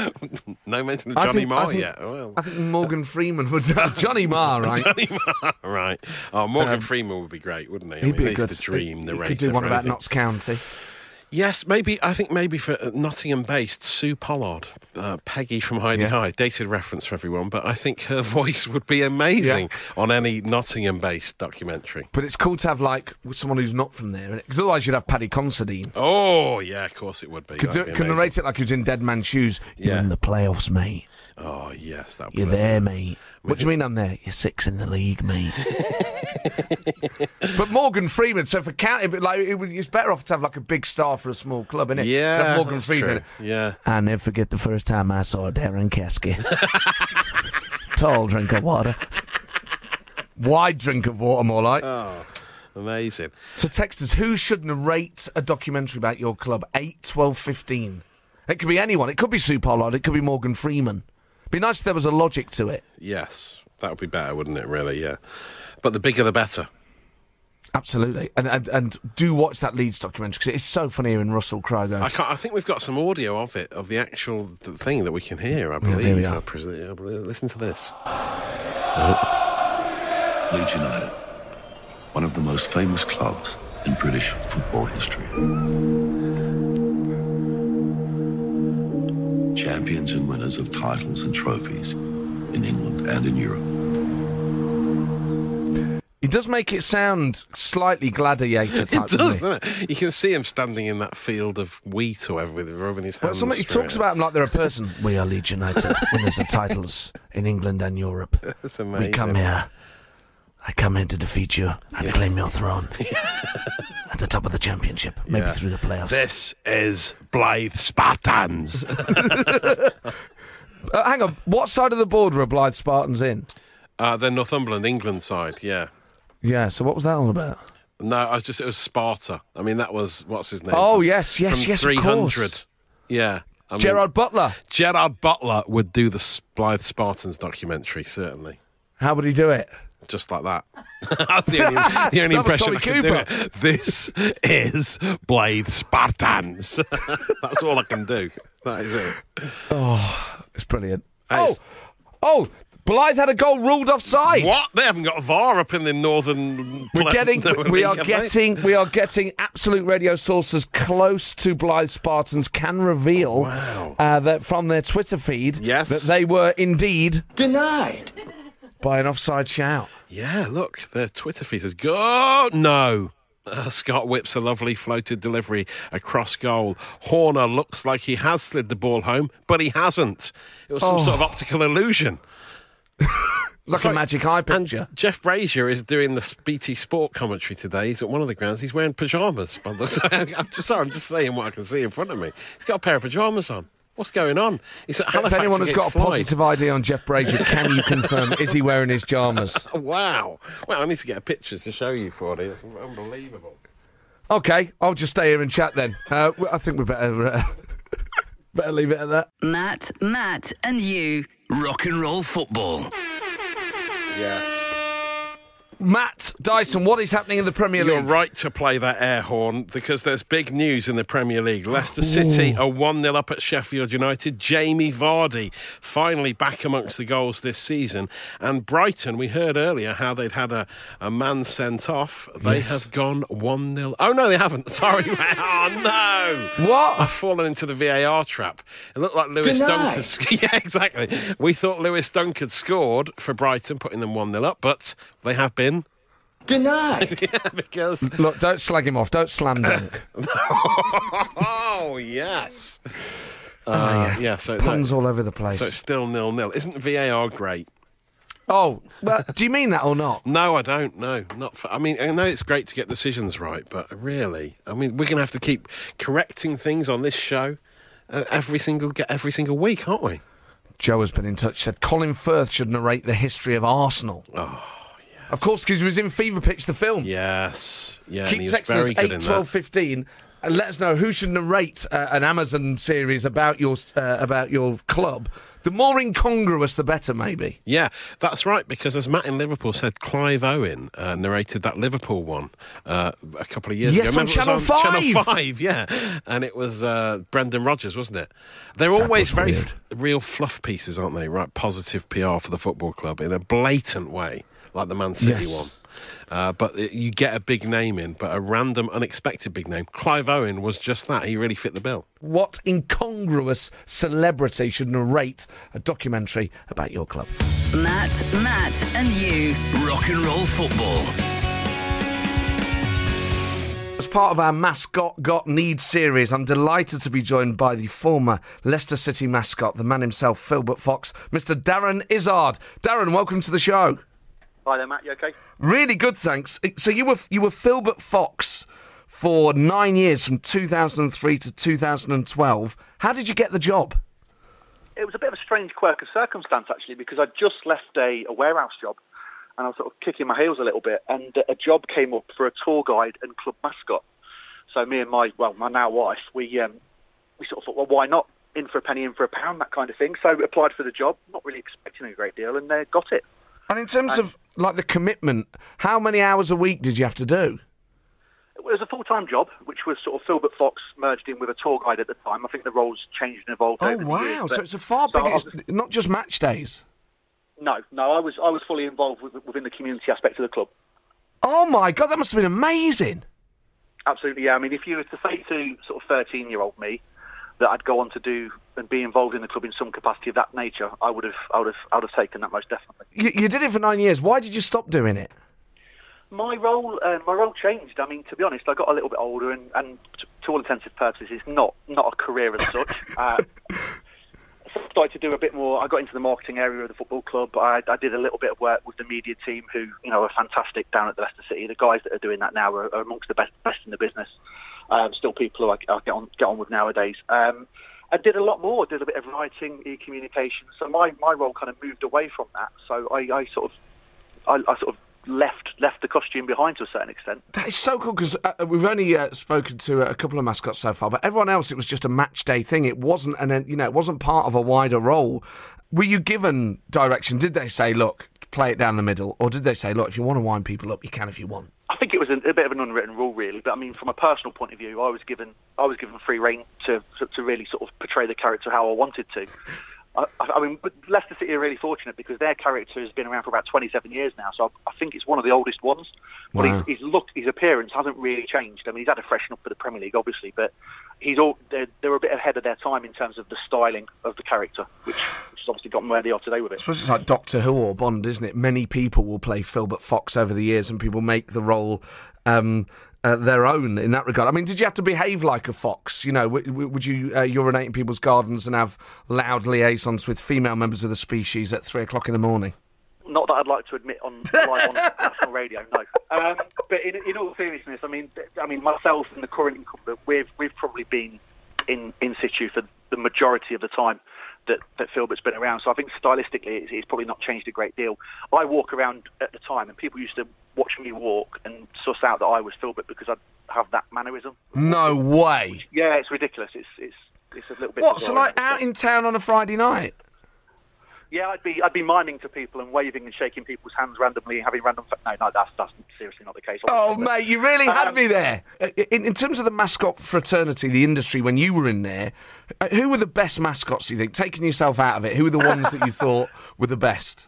No mention of Johnny think- I Marr think- yet. Well, I think Morgan Freeman would. Johnny Marr, right? Johnny Marr, right. Oh, Morgan Freeman would be great, wouldn't he? I Um, He'd mean, be a good the dream He narrator. could do one about anything. Notts County. Yes, maybe. I think maybe for uh, Nottingham-based Su Pollard, uh, Peggy from Heidi Yeah. High. Dated reference for everyone, but I think her voice would be amazing on any Nottingham-based documentary. But it's cool to have like someone who's not from there, because otherwise you'd have Paddy Considine. Oh yeah, of course it would be. Could, do, be could narrate it like he was in Dead Man's Shoes. You're Yeah. in the playoffs, mate. Oh yes, that. Would. You're there, mate. What do you mean I'm there? You're six in the league, mate. but Morgan Freeman, so for county, but like it, it's better off to have like a big star for a small club, isn't it? Yeah, Morgan Freeman. true. Yeah. I never forget the first time I saw Darren Kesky. Tall drink of water. Wide drink of water, more like. Oh, amazing. So text us, who should narrate a documentary about your club? 8, 12, 15. It could be anyone. It could be Su Pollard. It could be Morgan Freeman. Be nice if there was a logic to it. Yes, that would be better, wouldn't it? Really, yeah. But the bigger, the better. Absolutely. And and, and do watch that Leeds documentary because it's so funny hearing Russell Crowe go, I, can't, I think we've got some audio of it, of the actual thing that we can hear. I believe. we are. I pres- I believe- Listen to this. Oh. Leeds United, one of the most famous clubs in British football history. Champions and winners of titles and trophies in England and in Europe. He does make it sound slightly gladiator type. It does, doesn't it? You can see him standing in that field of wheat or whatever, with rubbing his Well, hands. somebody he talks it. about him like they're a person. we are Leeds United, winners of titles in England and Europe. That's We come here. I come here to defeat you and claim your throne at the top of the championship, maybe Yeah. through the playoffs. This is Blyth Spartans. Uh, hang on, what side of the border were Blyth Spartans in? uh, the Northumberland, England side, yeah. Yeah, so what was that all about? No, I was just it was Sparta. I mean, that was what's his name? Oh, From- yes, yes, yes, of 300. course. Yeah. I mean, Gerard Butler. Gerard Butler would do the Blyth Spartans documentary, certainly. How would he do it? Just like that. the only, the only impression I can Cooper. do it. This is Blyth Spartans. That's all I can do. That is it. It's brilliant. That Oh, oh, Blyth had a goal ruled offside. What? They haven't got a VAR up in the northern. We're getting, we are have they? getting, we are getting absolute radio sources close to Blyth Spartans can reveal Wow. uh, that from their Twitter feed Yes. that they were indeed Denied. by an offside shout. Yeah, look, their Twitter feed says, go! No. Uh, Scott whips a lovely floated delivery across goal. Horner looks like he has slid the ball home, but he hasn't. It was some Oh. sort of optical illusion. Like Sorry. a magic eye And. Jeff Brazier is doing the BT Sport commentary today. He's at one of the grounds. He's wearing pyjamas. by the looks- I'm just sorry. I'm just saying what I can see in front of me. He's got a pair of pyjamas on. What's going on? He's at if anyone has got a Floyd. positive idea on Jeff Brazier, can you confirm is he wearing his jammers? Wow. Well, I need to get pictures to show you, Fordy. That's unbelievable. Okay, I'll just stay here and chat then. Uh, I think we better uh, better leave it at that. Matt, Matt, and you. Rock and roll football. Yes. Matt Dyson, what is happening in the Premier League? You're right to play that air horn because there's big news in the Premier League. Leicester City are 1 0 up at Sheffield United. Jamie Vardy finally back amongst the goals this season. And Brighton, we heard earlier how they'd had a, a man sent off. They Yes. have gone 1 0. Oh, no, they haven't. Sorry. oh, no. What? I've fallen into the VAR trap. It looked like Lewis. Dunk. yeah, exactly. We thought Lewis Dunk had scored for Brighton, putting them 1 0 up, but they have been. Denied. because Look, don't slag him off. Don't slam dunk. Oh yes. Uh, yeah. So Puns no, all over the place. So it's still nil nil. Isn't VAR great? oh, well, do you mean that or not? No, I don't. No, not. For, I mean, I know it's great to get decisions right, but really, I mean, we're gonna have to keep correcting things on this show uh, every single get every single week, aren't we? Joe has been in touch. Said Colin Firth should narrate the history of Arsenal. Oh, yeah. Of course, because he was in Fever Pitch, the film. Yes. Yeah. Keep texting us very 8, 12, 15 and let us know who should narrate uh, an Amazon series about your uh, about your club The more incongruous, the better, maybe. Yeah, that's right. Because as Matt in Liverpool said, Clive Owen uh, narrated that Liverpool one uh, a couple of years Yes, ago. on it was Channel on 5. Channel Five, yeah, and it was uh, Brendan Rodgers, wasn't it? They're always very f- real fluff pieces, aren't they? Right, positive PR for the football club in a blatant way, like the Man City Yes. one. Uh, but you get a big name in, but a random, unexpected big name. Clive Owen was just that. He really fit the bill. What incongruous celebrity should narrate a documentary about your club? Matt, Matt, and you. Rock and roll football. As part of our Mascot Got Need series, I'm delighted to be joined by the former Leicester City mascot, the man himself, Filbert Fox, Mr. Darren Izzard. Darren, welcome to the show. Hi there, Matt. You okay? Really good, thanks. So you were you were Filbert Fox for nine years, from 2003 to 2012. How did you get the job? It was a bit of a strange quirk of circumstance, actually, because I just left a, a warehouse job and I was sort of kicking my heels a little bit, and a job came up for a tour guide and club mascot. So me and my, well, my now wife, we, um, we sort of thought, well, why not? In for a penny, in for a pound, that kind of thing. So we applied for the job, not really expecting a great deal, and uh, got it. And in terms of like the commitment, how many hours a week did you have to do? It was a full-time job, which was sort of Filbert Fox merged in with a tour guide at the time. I think the roles changed and evolved. Oh wow! years, so it's a far so bigger. It's not just match days. No, no, I was I was fully involved with, within the community aspect of the club. Oh my god, that must have been amazing. Absolutely, yeah. I mean, if you were to say to sort of 13 year old me that I'd go on to do and be involved in the club in some capacity of that nature, I would have, I would have, I would have taken that most definitely. You, you did it for nine years. Why did you stop doing it? My role, uh, my role changed. I mean, to be honest, I got a little bit older, and, and to, to all intents and purposes, it's not not a career as such. Uh, I started to do a bit more. I got into the marketing area of the football club. I, I did a little bit of work with the media team, who you know are fantastic down at the Leicester City. The guys that are doing that now are, are amongst the best best in the business. Um, still people who I, I get on get on with nowadays. Um, I did a lot more. Did a bit of writing, e-communication. So my, my role kind of moved away from that. So I, I sort of I, I sort of left left the costume behind to a certain extent. That is so cool because uh, we've only uh, spoken to a couple of mascots so far, but everyone else it was just a match day thing. It wasn't, and you know, it wasn't part of a wider role. Were you given direction? Did they say, "Look, play it down the middle," or did they say, "Look, if you want to wind people up, you can if you want"? I think it was a, a bit of an unwritten rule, really. But I mean, from a personal point of view, I was given I was given free reign to to, to really sort of portray the character how I wanted to. I, I mean, Leicester City are really fortunate because their character has been around for about 27 years now. So I, I think it's one of the oldest ones. But Wow. his, his look, his appearance hasn't really changed. I mean, he's had a freshen up for the Premier League, obviously, but he's all they're, they're a bit ahead of their time in terms of the styling of the character, which, which has obviously gotten where they are today with it. I suppose it's like Doctor Who or Bond, isn't it? Many people will play Filbert Fox over the years, and people make the role um, uh, their own in that regard. I mean, did you have to behave like a fox? You know, w- w- would you uh, urinate in people's gardens and have loud liaisons with female members of the species at three o'clock in the morning? Not that I'd like to admit on live on national radio, no. Um, but in, in all seriousness, I mean, I mean, myself and the current incumbent, we've we've probably been in in situ for the majority of the time that that Filbert's been around. So I think stylistically, it's, it's probably not changed a great deal. I walk around at the time, and people used to watch me walk and suss out that I was Filbert because I'd have that mannerism. No way. Yeah, it's ridiculous. It's it's it's a little bit. What? So, like, out in town on a Friday night? Yeah, I'd be I'd be miming to people and waving and shaking people's hands randomly, and having random. Fa- no, no, that's that's seriously not the case. Oh, but- mate, you really had Um, me there. In, in terms of the mascot fraternity, the industry, when you were in there, uh, who were the best mascots, you think? Taking yourself out of it, who were the ones that you thought were the best?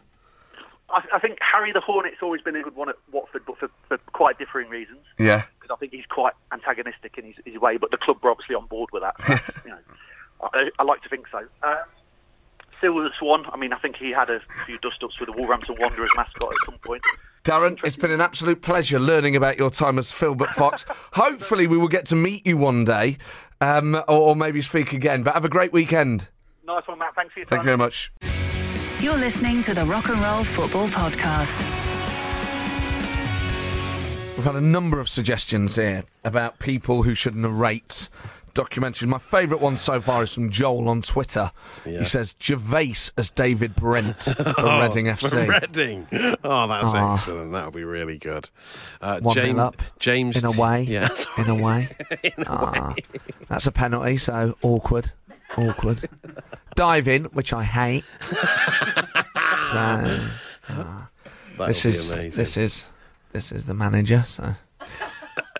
I, I think Harry the Hornet's always been a good one at Watford, but for, for quite differing reasons. Yeah. Because I think he's quite antagonistic in his, his way, but the club were obviously on board with that. So, you know, I, I like to think so. Um, Silver the Swan. I mean, I think he had a few dust-ups with the Wolverhampton Wanderers mascot at some point. Darren, it's been an absolute pleasure learning about your time as Filbert Fox. Hopefully, we will get to meet you one day, um, or, or maybe speak again. But have a great weekend. Nice one, Matt. Thanks for your time. Thank you very much. You're listening to the Rock and Roll Football Podcast. We've had a number of suggestions here about people who should narrate documentaries. My favourite one so far is from Joel on Twitter. He says Gervais as David Brent for Reading Oh, For FC. Reading. Oh, that's Ah. excellent. That'll be really good. Uh, One James, up. James in a way. Yeah. In a way. Ah, That's a penalty, so awkward. awkward. Dive in, which I hate. so That this is amazing. this is this is the manager. So.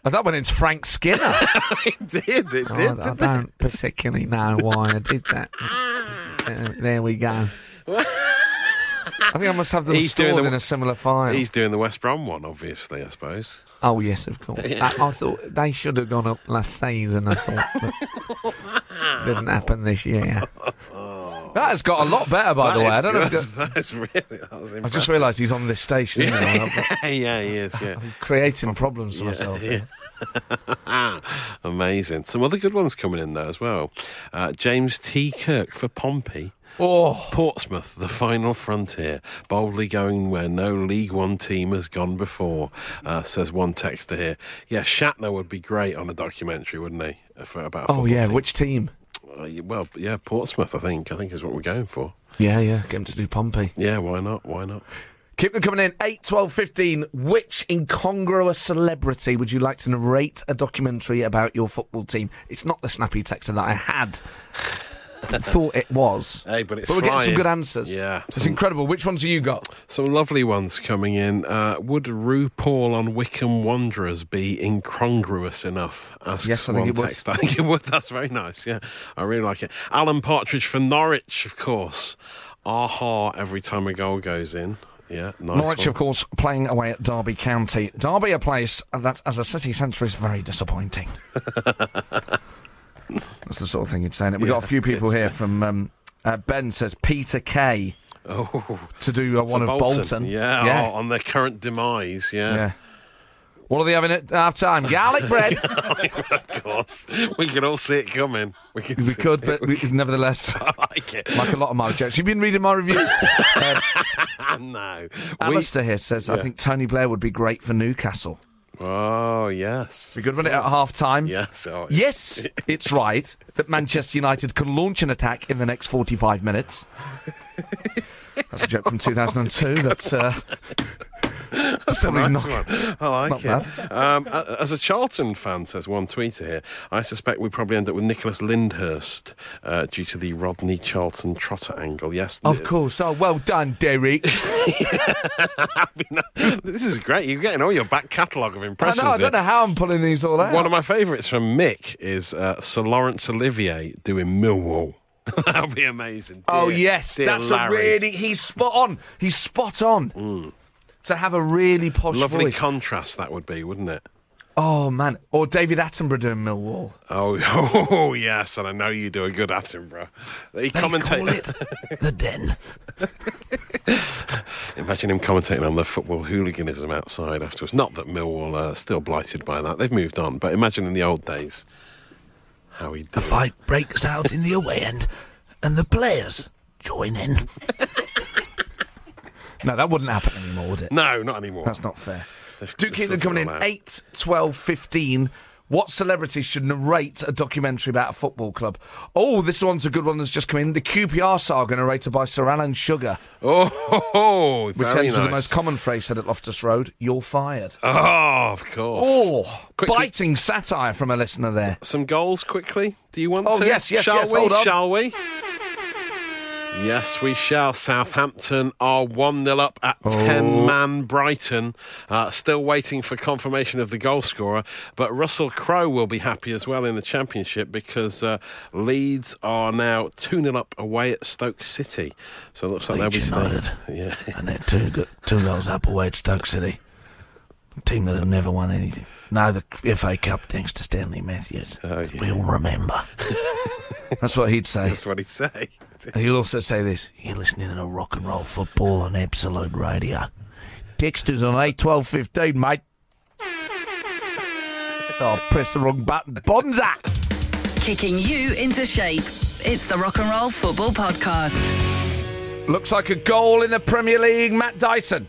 Oh, that one it's Frank Skinner. it did. It Oh, did. I, I don't particularly know why I did that. Uh, there we go. I think I must have them He's stored the- in a similar file. He's doing the West Brom one, obviously. I suppose. Oh yes, of course. I, I thought they should have gone up last season. I thought, but didn't happen this year. That has got a lot better, by the way. I don't know. If That that- is really. That was I just realised he's on this station. Yeah, I'm yeah, he is. Yeah. creating problems for myself. here. Amazing. Some other good ones coming in there as well. Uh, James T. Kirk for Pompey. Oh, Portsmouth, the final frontier, boldly going where no League One team has gone before, uh, says one texter here. Yeah, Shatner would be great on a documentary, wouldn't he? For about oh yeah. team. Which team? Uh, well, yeah, Portsmouth, I think. I think is what we're going for. Yeah, yeah. Get him to do Pompey. Yeah, why not? Why not? Keep them coming in. 8, 12, 15. Which incongruous celebrity would you like to narrate a documentary about your football team? It's not the snappy texter that I had thought it was. Hey, but it's But we're getting some good answers. Yeah. It's incredible. Which ones have you got? Some lovely ones coming in. Uh, would RuPaul on Wycombe Wanderers be incongruous enough? Asks Yes, I think it would. text. I think it would. That's very nice. Yeah, I really like it. Alan Partridge for Norwich, of course. Aha! Every time a goal goes in. Yeah, nice. Norwich, one. of course, playing away at Derby County. Derby, a place that, as a city centre, is very disappointing. That's the sort of thing you'd say. And we've got a few people here from. Um, uh, ben says Peter Kay Oh, to do uh, one of Bolton. Yeah, yeah. oh, on their current demise. Yeah. yeah. What are they having at half time? Garlic bread. of course, we can all see it coming. We can. we could, but we, nevertheless, I like it. like a lot of my jokes. You've been reading my reviews. Uh, no. We- Alistair here says, I think Tony Blair would be great for Newcastle. Oh yes. Be good when it at half time. Yes. Oh, Yes, it's right that Manchester United can launch an attack in the next 45 minutes. That's a joke from 2002. that uh, That's a nice not- one. I like it. Um, as a Charlton fan, says one tweeter here, I suspect we probably end up with Nicholas Lyndhurst uh, due to the Rodney Charlton Trotter angle. Yes, of course. Oh, well done, Derek. This is great. You're getting all your back catalogue of I impressions. know. I don't know how I'm pulling these all out. One of my favourites from Mick is uh, Sir Laurence Olivier doing Millwall. that would be amazing. oh yes, that's Larry. a really. He's spot on. He's spot on. To have a really posh lovely voice. contrast. That would be, wouldn't it? oh man, or David Attenborough doing Millwall. Oh, oh yes, and I know you do a good Attenborough. He commentate. it the Den. Imagine him commentating on the football hooliganism outside afterwards. Not that Millwall are still blighted by that; they've moved on. But imagine in the old days how he. A fight breaks out in the away end, and the players join in. No, that wouldn't happen anymore, would it? No, not anymore. That's not fair. They've- Do keep them coming in. allowed. 8, 12, 15. What celebrity should narrate a documentary about a football club? Oh, this one's a good one that's just come in. The QPR saga narrated by Sir Alan Sugar, Oh, ho, ho, which ends nice. with the most common phrase said at Loftus Road You're fired. Oh, of course. Oh, Quickly- biting satire from a listener there. Some goals quickly. Do you want Oh, to? yes, yes, shall yes, we? Shall we? Yes, we shall. Southampton are 1 0 up at Oh. 10 man Brighton. Uh, still waiting for confirmation of the goal scorer. But Russell Crowe will be happy as well in the Championship because uh, Leeds are now 2 0 up away at Stoke City. So it looks like Leeds they'll be United. staying. Yeah. And they're two, go- two goals up away at Stoke City. A team that have never won anything. No, the FA Cup thanks to Stanley Matthews. Oh, yeah. We all remember. That's what he'd say. That's what he'd say. He'll also say this. You're listening to rock and roll football on Absolute Radio. Texters on 8, 12, 15, mate. Oh, press the wrong button. Bonza! Kicking you into shape. It's the Rock and Roll Football Podcast. Looks like a goal in the Premier League, Matt Dyson.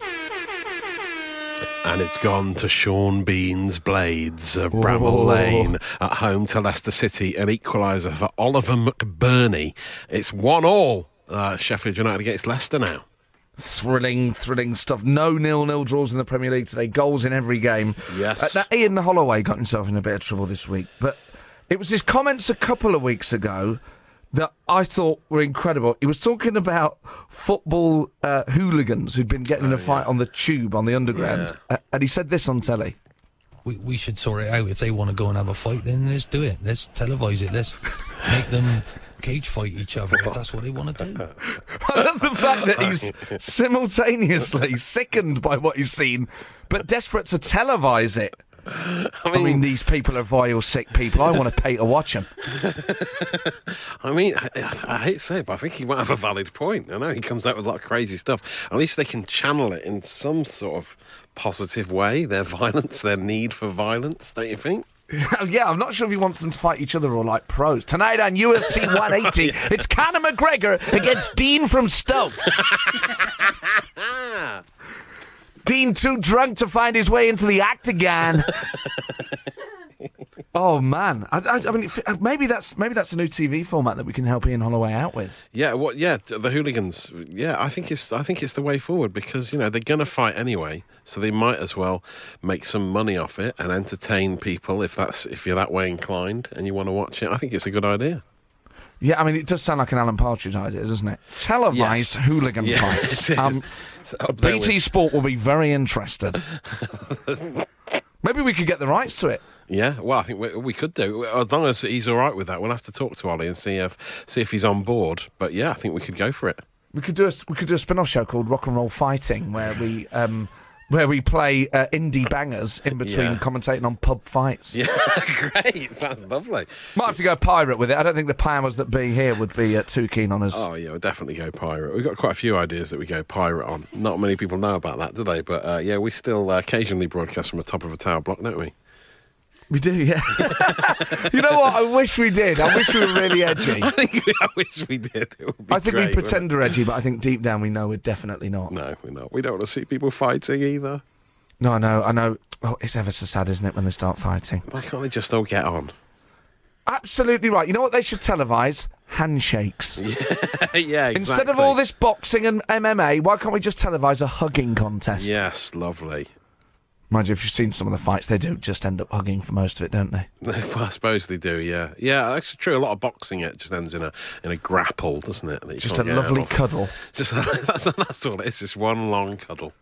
And it's gone to Sean Bean's Blades of Bramall Lane at home to Leicester City. An equaliser for Oliver McBurnie. It's one all. Uh, Sheffield United against Leicester now. Thrilling, thrilling stuff. No nil-nil draws in the Premier League today. Goals in every game. Yes. Uh, now, Ian Holloway got himself in a bit of trouble this week, but it was his comments a couple of weeks ago that I thought were incredible. He was talking about football uh, hooligans who'd been getting in a fight on the tube on the underground, uh, and he said this on telly. we, we should sort it out. If they want to go and have a fight, then let's do it. Let's televise it. Let's make them cage fight each other if that's what they want to do. I love the fact that he's simultaneously sickened by what he's seen, but desperate to televise it. I mean, these people are vile, sick people. I want to pay to watch them. I mean, I, I hate to say it, but I think he might have a valid point. I know he comes out with a lot of crazy stuff. At least they can channel it in some sort of positive way. Their violence, their need for violence, don't you think? Oh, yeah, I'm not sure if he wants them to fight each other or like pros. Tonight on UFC 180, it's Conor McGregor against Dean from Stoke. Dean too drunk to find his way into the octagon. oh man, I, I, I mean, maybe that's maybe that's a new TV format that we can help Ian Holloway out with. Yeah, what? Yeah, the hooligans. Yeah, I think it's I think it's the way forward because you know they're gonna fight anyway, so they might as well make some money off it and entertain people if that's if you're that way inclined and you want to watch it. I think it's a good idea. Yeah, I mean, it does sound like an Alan Partridge idea, doesn't it? Televised Yes. hooligan Yeah, fights. Um, there BT Sport will be very interested. Maybe we could get the rights to it. Yeah, well, I think we, we could do as long as he's all right with that. We'll have to talk to Ollie and see if see if he's on board. But yeah, I think we could go for it. We could do a we could do a spin-off show called Rock and Roll Fighting, where we um, where we play uh, indie bangers in between Yeah. commentating on pub fights. Yeah, great. Sounds lovely. Might have to go pirate with it. I don't think the powers that be here would be uh, too keen on us. Oh yeah, we'll definitely go pirate. We've got quite a few ideas that we go pirate on. Not many people know about that, do they? But uh, yeah, we still uh, occasionally broadcast from the top of a tower block, don't we? We do, yeah. you know what? I wish we did. I wish we were really edgy. I think I wish we did. It would be I think great, we pretend we're edgy, but I think deep down we know we're definitely not. No, we're not. We don't want to see people fighting either. No, I know, I know. Oh, it's ever so sad, isn't it, when they start fighting? Why can't they just all get on? Absolutely right. You know what they should televise? Handshakes. yeah, exactly. Instead of all this boxing and MMA, why can't we just televise a hugging contest? Yes, lovely. Mind you, if you've seen some of the fights, they do just end up hugging for most of it, don't they? well, I suppose they do. Yeah, yeah. That's true. A lot of boxing it just ends in a in a grapple, doesn't it? Just a can't get out lovely cuddle. Just that's, that's all it is. Just one long cuddle.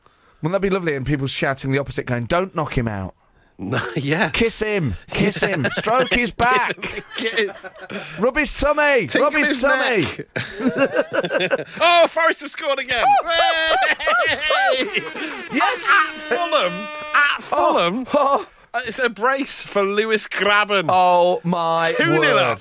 Wouldn't that be lovely? And people shouting the opposite, going, "Don't knock him out! Yes. Kiss him! Kiss him! Stroke his back! Kiss. Rub his tummy! Tinkle Rub his, his tummy!" oh, Forest have scored again. Yes! At Fulham. At Fulham. Oh, Uh, It's a brace for Lewis Grabban. oh my 2 0 up.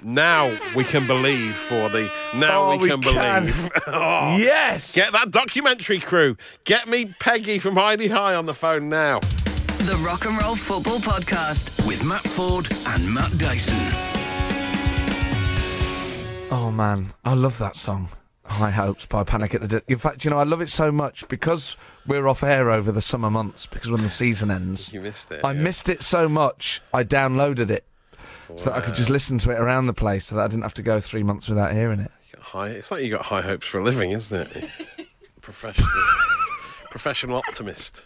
Now we can believe for the. Now Oh, we, we can can. believe. Oh. Yes! Get that documentary crew. Get me Peggy from Hi-de-Hi on the phone now. The Rock and Roll Football Podcast. With Matt Forde and Matt Dyson. Oh man, I love that song. High Hopes by Panic at the Di- In fact, you know, I love it so much because we're off air over the summer months because when the season ends. You missed it. I yeah. missed it so much, I downloaded it so that I could just listen to it around the place so that I didn't have to go three months without hearing it. High. It's like you got high hopes for a living, isn't it? Professional. professional optimist.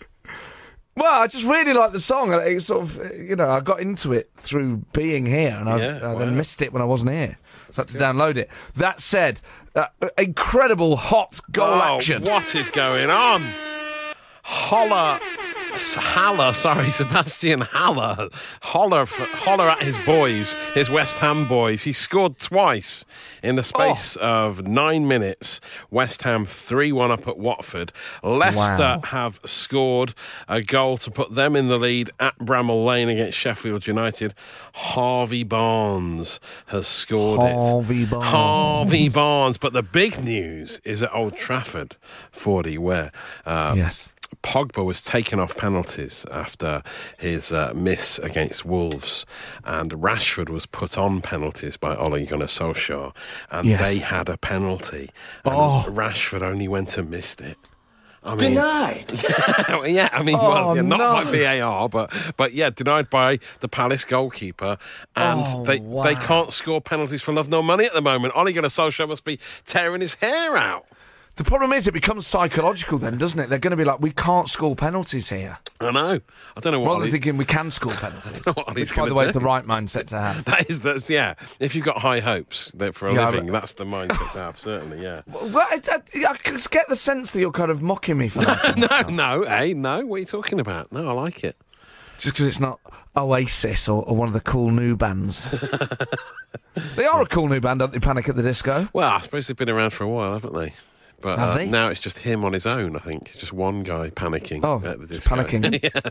Well, I just really like the song. It sort of, you know, I got into it through being here, and I, Yeah, I wow. then missed it when I wasn't here, so I had to download it. That said, uh, incredible hot goal oh, action. What is going on? Holler. Haller, sorry, Sebastian Haller. Holler, holler at his boys, his West Ham boys. He scored twice in the space of nine minutes. West Ham 3 1 up at Watford. Leicester Wow. have scored a goal to put them in the lead at Bramall Lane against Sheffield United. Harvey Barnes has scored Harvey it. Barnes. Harvey Barnes. But the big news is at Old Trafford, 40, where uh, Yes. Pogba was taken off penalties after his uh, miss against Wolves, and Rashford was put on penalties by Ole Gunnar Solskjaer, and Yes. they had a penalty, and Oh. Rashford only went and missed it. I mean, Denied. yeah, I mean, Oh, well, yeah, not no. by VAR, but but yeah, denied by the Palace goalkeeper, and Oh, they wow. they can't score penalties for love nor money at the moment. Ole Gunnar Solskjaer must be tearing his hair out. The problem is, it becomes psychological then, doesn't it? They're going to be like, we can't score penalties here. I know. I don't know what. Rather than thinking we can score penalties. which, by the way, is the right mindset to have. That is, that's yeah. If you've got high hopes that for a Yeah, living, but- that's the mindset to have. Certainly, yeah. Well, I, I, I get the sense that you're kind of mocking me for that. No, no, hey, no. What are you talking about? No, I like it. Just because it's not Oasis or, or one of the cool new bands. they are a cool new band, aren't they? Panic at the Disco. Well, I suppose they've been around for a while, haven't they? But uh, now it's just him on his own. I think it's just one guy panicking. Oh, at the disco. panicking. yeah.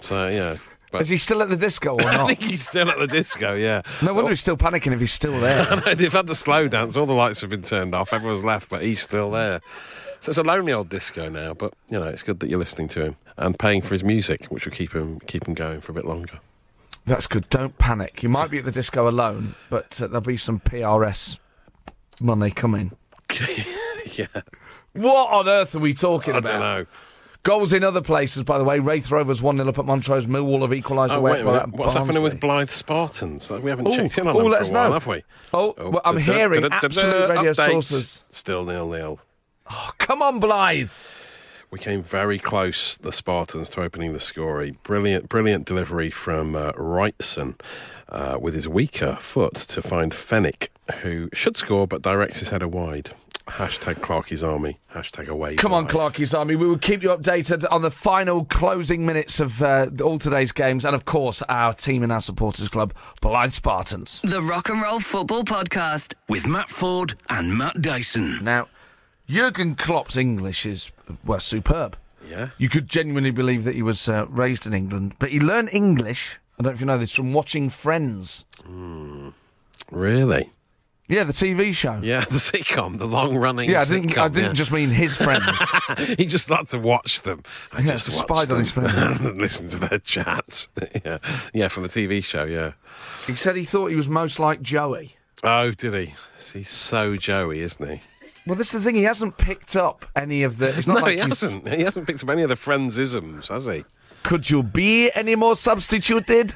So yeah. But Is he still at the disco or not? I think he's still at the disco. Yeah. No wonder he's still panicking if he's still there. They've had the slow dance. All the lights have been turned off. Everyone's left, but he's still there. So it's a lonely old disco now. But you know, it's good that you're listening to him and paying for his music, which will keep him keep him going for a bit longer. That's good. Don't panic. You might be at the disco alone, but uh, there'll be some PRS money coming. yeah. What on earth are we talking I about? don't know. Goals in other places, by the way. Raith Rovers 1 0 up at Montrose. Millwall have equalised Oh, away wait at a minute. What's happening with. Blyth Spartans? Like, We haven't Ooh, checked in on ooh, them let us a while, know. have we? Oh, well, I'm da- hearing da- da- da- absolute radio updates. sources. Still nil nil. Oh, come on, Blyth. We came very close, the Spartans, to opening the scoring. Brilliant, brilliant delivery from uh, Wrightson uh, with his weaker foot to find Fennick, who should score but directs his header wide. Hashtag Clarkie's Army. Hashtag away. Come on, Blyth. Clarkie's Army. We will keep you updated on the final closing minutes of uh, all today's games and, of course, our team and our supporters club, Blyth Spartans. The Rock and Roll Football Podcast. With Matt Forde and Matt Dyson. Now, Jurgen Klopp's English is, well, superb. Yeah. You could genuinely believe that he was uh, raised in England, but he learned English, I don't know if you know this, from watching Friends. Really? Yeah, the TV show. Yeah, the sitcom, the long running Yeah, I sitcom. didn't, I didn't yeah. just mean his friends. he just liked to watch them. I Yeah, just spied on his friends. and listen to their chat. yeah, yeah, from the TV show. Yeah. he said he thought he was most like Joey. Oh, did he? He's so Joey, isn't he? Well, this is the thing. He hasn't picked up any of the. It's not no, like he he's- hasn't. He hasn't picked up any of the friends isms, has he? Could you be any more substituted?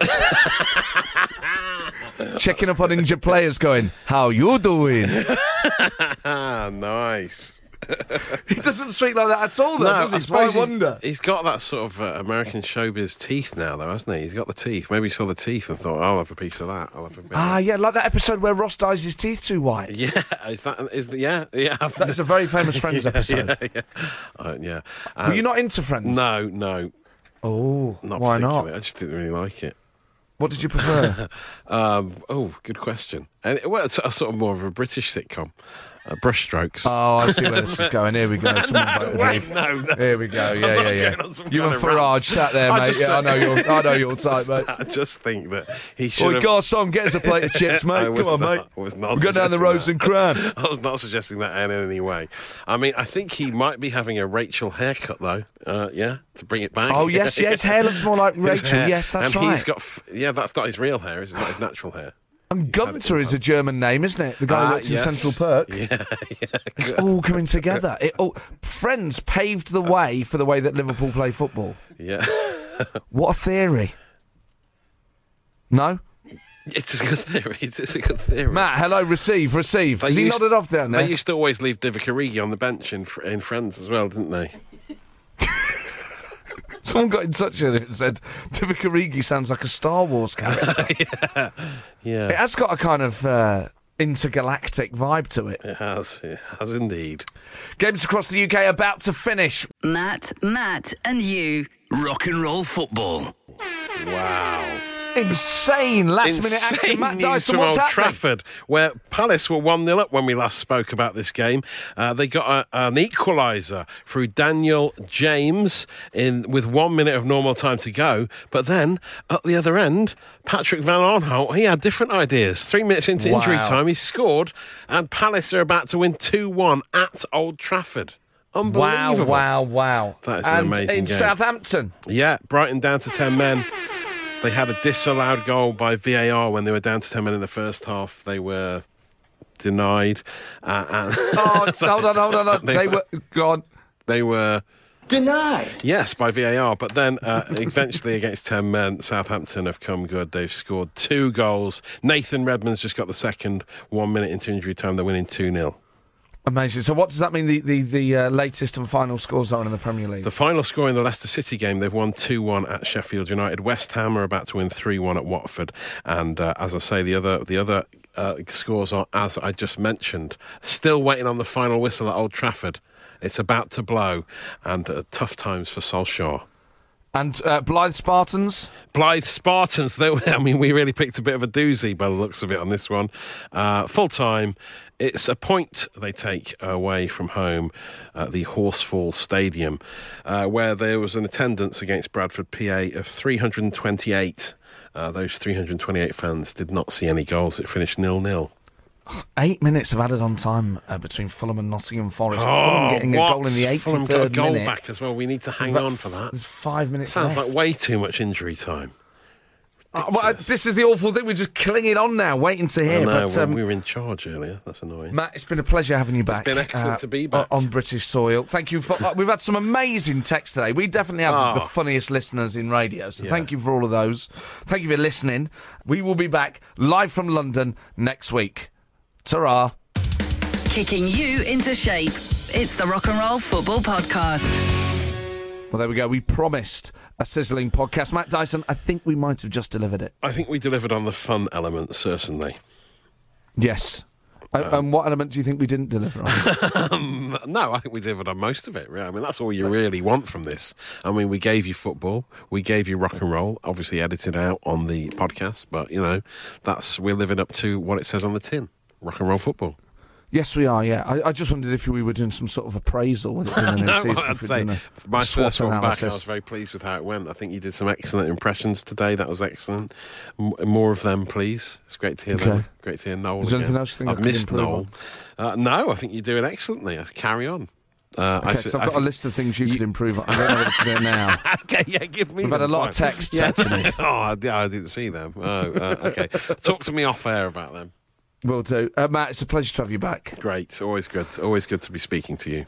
Checking up on injured players, going, "How you doing?" Nice. he doesn't speak like that at all, though. does he? I suppose he's- wonder. He's got that sort of uh, American showbiz teeth now, though, hasn't he? He's got the teeth. Maybe he saw the teeth and thought, "I'll have a piece of that. I'll have a bit." Ah, yeah, like that episode where Ross dyes his teeth too white. yeah, is that is the yeah yeah? That is a very famous Friends episode. yeah, yeah. Uh, yeah. Were Um, you not into Friends? No, no, Oh, not why not? I just didn't really like it. What did you prefer? Um, oh, good question. And well, it's a sort of more of a British sitcom, uh, Brushstrokes. oh, I see where this is going. Here we go. Voted wait, no, no. Here we go. Yeah, yeah, yeah. going You and of rant. Farage sat there, mate. just Yeah, I know your, I know your type, mate. I just think that he should Oi, have. garçon, get us a plate of chips, mate. Come on, not- mate. I was not We'll go down the that. and Crown. I was not suggesting that in any way. I mean, I think he might be having a Rachel haircut, though. Uh, yeah, to bring it back. Oh, yes, his hair looks more like Rachel. Yes, that's right. and right. he's got. F- yeah, that's not his real hair. Is it's not his natural hair. And Gunther is a German name, isn't it? The guy who Ah, works yes. in Central Perk. Yeah, It's all coming together. It all, Friends paved the way for the way that Liverpool play football. yeah. What a theory. No? It's a good theory. It's, a good theory. Matt, hello, receive, receive. They Has he used- nodded off down there? They used to always leave Divock Origi on the bench in, Fr- in Friends as well, didn't they? Someone got in touch with it and said, Divock Origi sounds like a Star Wars character. It Yeah, It has got a kind of uh, intergalactic vibe to it. it has. It has indeed. Games across the UK about to finish. Matt, Matt, and you. Rock and roll football. Wow. Insane last minute action. Matt Dyson, from Old happening? Trafford, where Palace were 1 0 up when we last spoke about this game. Uh, they got a, an equaliser through Daniel James in with one minute of normal time to go. But then at the other end, Patrick Van Aanholt, he had different ideas. Three minutes into injury time, he scored, and Palace are about to win 2 1 at Old Trafford. Wow, Unbelievable. wow, wow. That is an and amazing in game. Southampton. Yeah, Brighton down to 10 men. They had a disallowed goal by VAR when they were down to 10 men in the first half. They were denied. Uh, and Oh, hold on, hold on. Hold on. They They were- were gone. they were, Denied. yes, by VAR. But then uh, eventually against 10 men, Southampton have come good. They've scored two goals. Nathan Redmond's just got the second one minute into injury time. They're winning 2 0. Amazing. So, what does that mean? The the, the uh, latest and final scores are in the Premier League. The final score in the Leicester City game, they've won 2 1 at Sheffield United. West Ham are about to win 3 1 at Watford. And uh, as I say, the other, the other uh, scores are, as I just mentioned, still waiting on the final whistle at Old Trafford. It's about to blow, and uh, tough times for Solskjaer. and uh, Blyth Spartans. Blyth Spartans, though, I mean, we really picked a bit of a doozy by the looks of it on this one. Uh, Full time, it's a point they take away from home at the Horsfall Stadium, uh, where there was an attendance against Bradford PA of 328. Uh, those 328 fans did not see any goals. It finished nil nil. Eight minutes of added on time uh, between Fulham and Nottingham Forest. Oh, Fulham getting a goal in the 83rd Fulham got a goal minute. back as well. We need to hang on for that. There's five minutes Sounds left. like way too much injury time. Uh, well, uh, this is the awful thing. We're just clinging on now, waiting to I hear. know, but um, we were in charge earlier. That's annoying. Matt, it's been a pleasure having you back. It's been excellent to be back. on British soil. Thank you for. uh, we've had some amazing texts today. We definitely have Oh. the funniest listeners in radio. So Yeah. thank you for all of those. Thank you for listening. We will be back live from London next week. Ta-ra. Kicking you into shape. It's the Rock and Roll Football Podcast. Well, there we go. We promised a sizzling podcast. Matt Dyson, I think we might have just delivered it. I think we delivered on the fun element, certainly. Yes. Um, Uh, and what element do you think we didn't deliver on? No, I think we delivered on most of it. really. I mean, that's all you really want from this. I mean, we gave you football, we gave you rock and roll, obviously edited out on the podcast, but you know, that's we're living up to what it says on the tin: rock and roll football. Yes, we are. Yeah. I, I just wondered if we were doing some sort of appraisal with it being a new no. I'd say my first one back, I was very pleased with how it went. I think you did some excellent impressions today. That was excellent. M- more of them, please. It's great to hear them. Okay. Great to hear Noel. Is there anything else you think I I've missed Noel. Uh, no, I think you're doing excellently. Uh, Carry on. Uh, I Okay, s- so I've I got a list of things you, could improve on. I don't know whether to do now. okay, yeah, give me. We've had a lot of texts, Yeah. actually. oh, I, I didn't see them. Oh, uh, okay. Talk to me off air about them. Will do. Uh, Matt, it's a pleasure to have you back. Great. Always good. Always good to be speaking to you.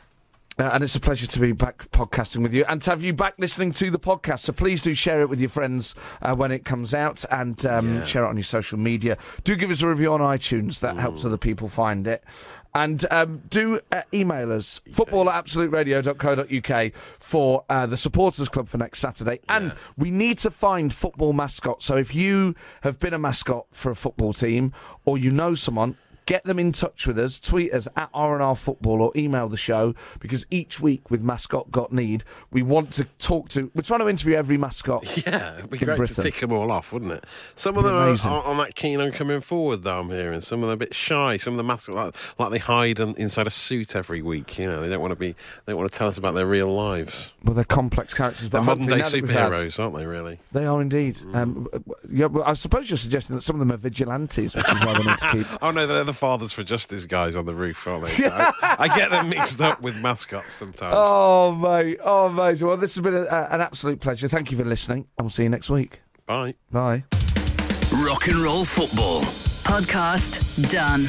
Uh, and it's a pleasure to be back podcasting with you and to have you back listening to the podcast. So please do share it with your friends uh, when it comes out and um, Yeah. share it on your social media. Do give us a review on iTunes, that helps other people find it. And um, do uh, email us, football at absoluteradio.co.uk for uh, the supporters club for next Saturday. And we need to find football mascots. So if you have been a mascot for a football team or you know someone, get them in touch with us, tweet us at R&R Football or email the show because each week with Mascot Got Need, we want to talk to, we're trying to interview every mascot. Yeah, it'd be great Britain. to tick them all off, wouldn't it? Some of them are, aren't, aren't that keen on coming forward, though. I'm hearing some of them are a bit shy. Some of the mascots like, like they hide in, inside a suit every week. You know, they don't want to be. They don't want to tell us about their real lives. Well, they're complex characters, but They're modern day now that had- superheroes, aren't they? Really? They are indeed. Um, yeah, well, I suppose you're suggesting that some of them are vigilantes, which is why they need to keep. Oh no, they're the fathers for justice guys on the roof, aren't they? I, I get them mixed up with mascots sometimes. Oh, mate. Oh, amazing. Well, this has been a, a, an absolute pleasure. Thank you for listening, and we'll see you next week. Bye. Bye. Rock and roll football. Podcast done.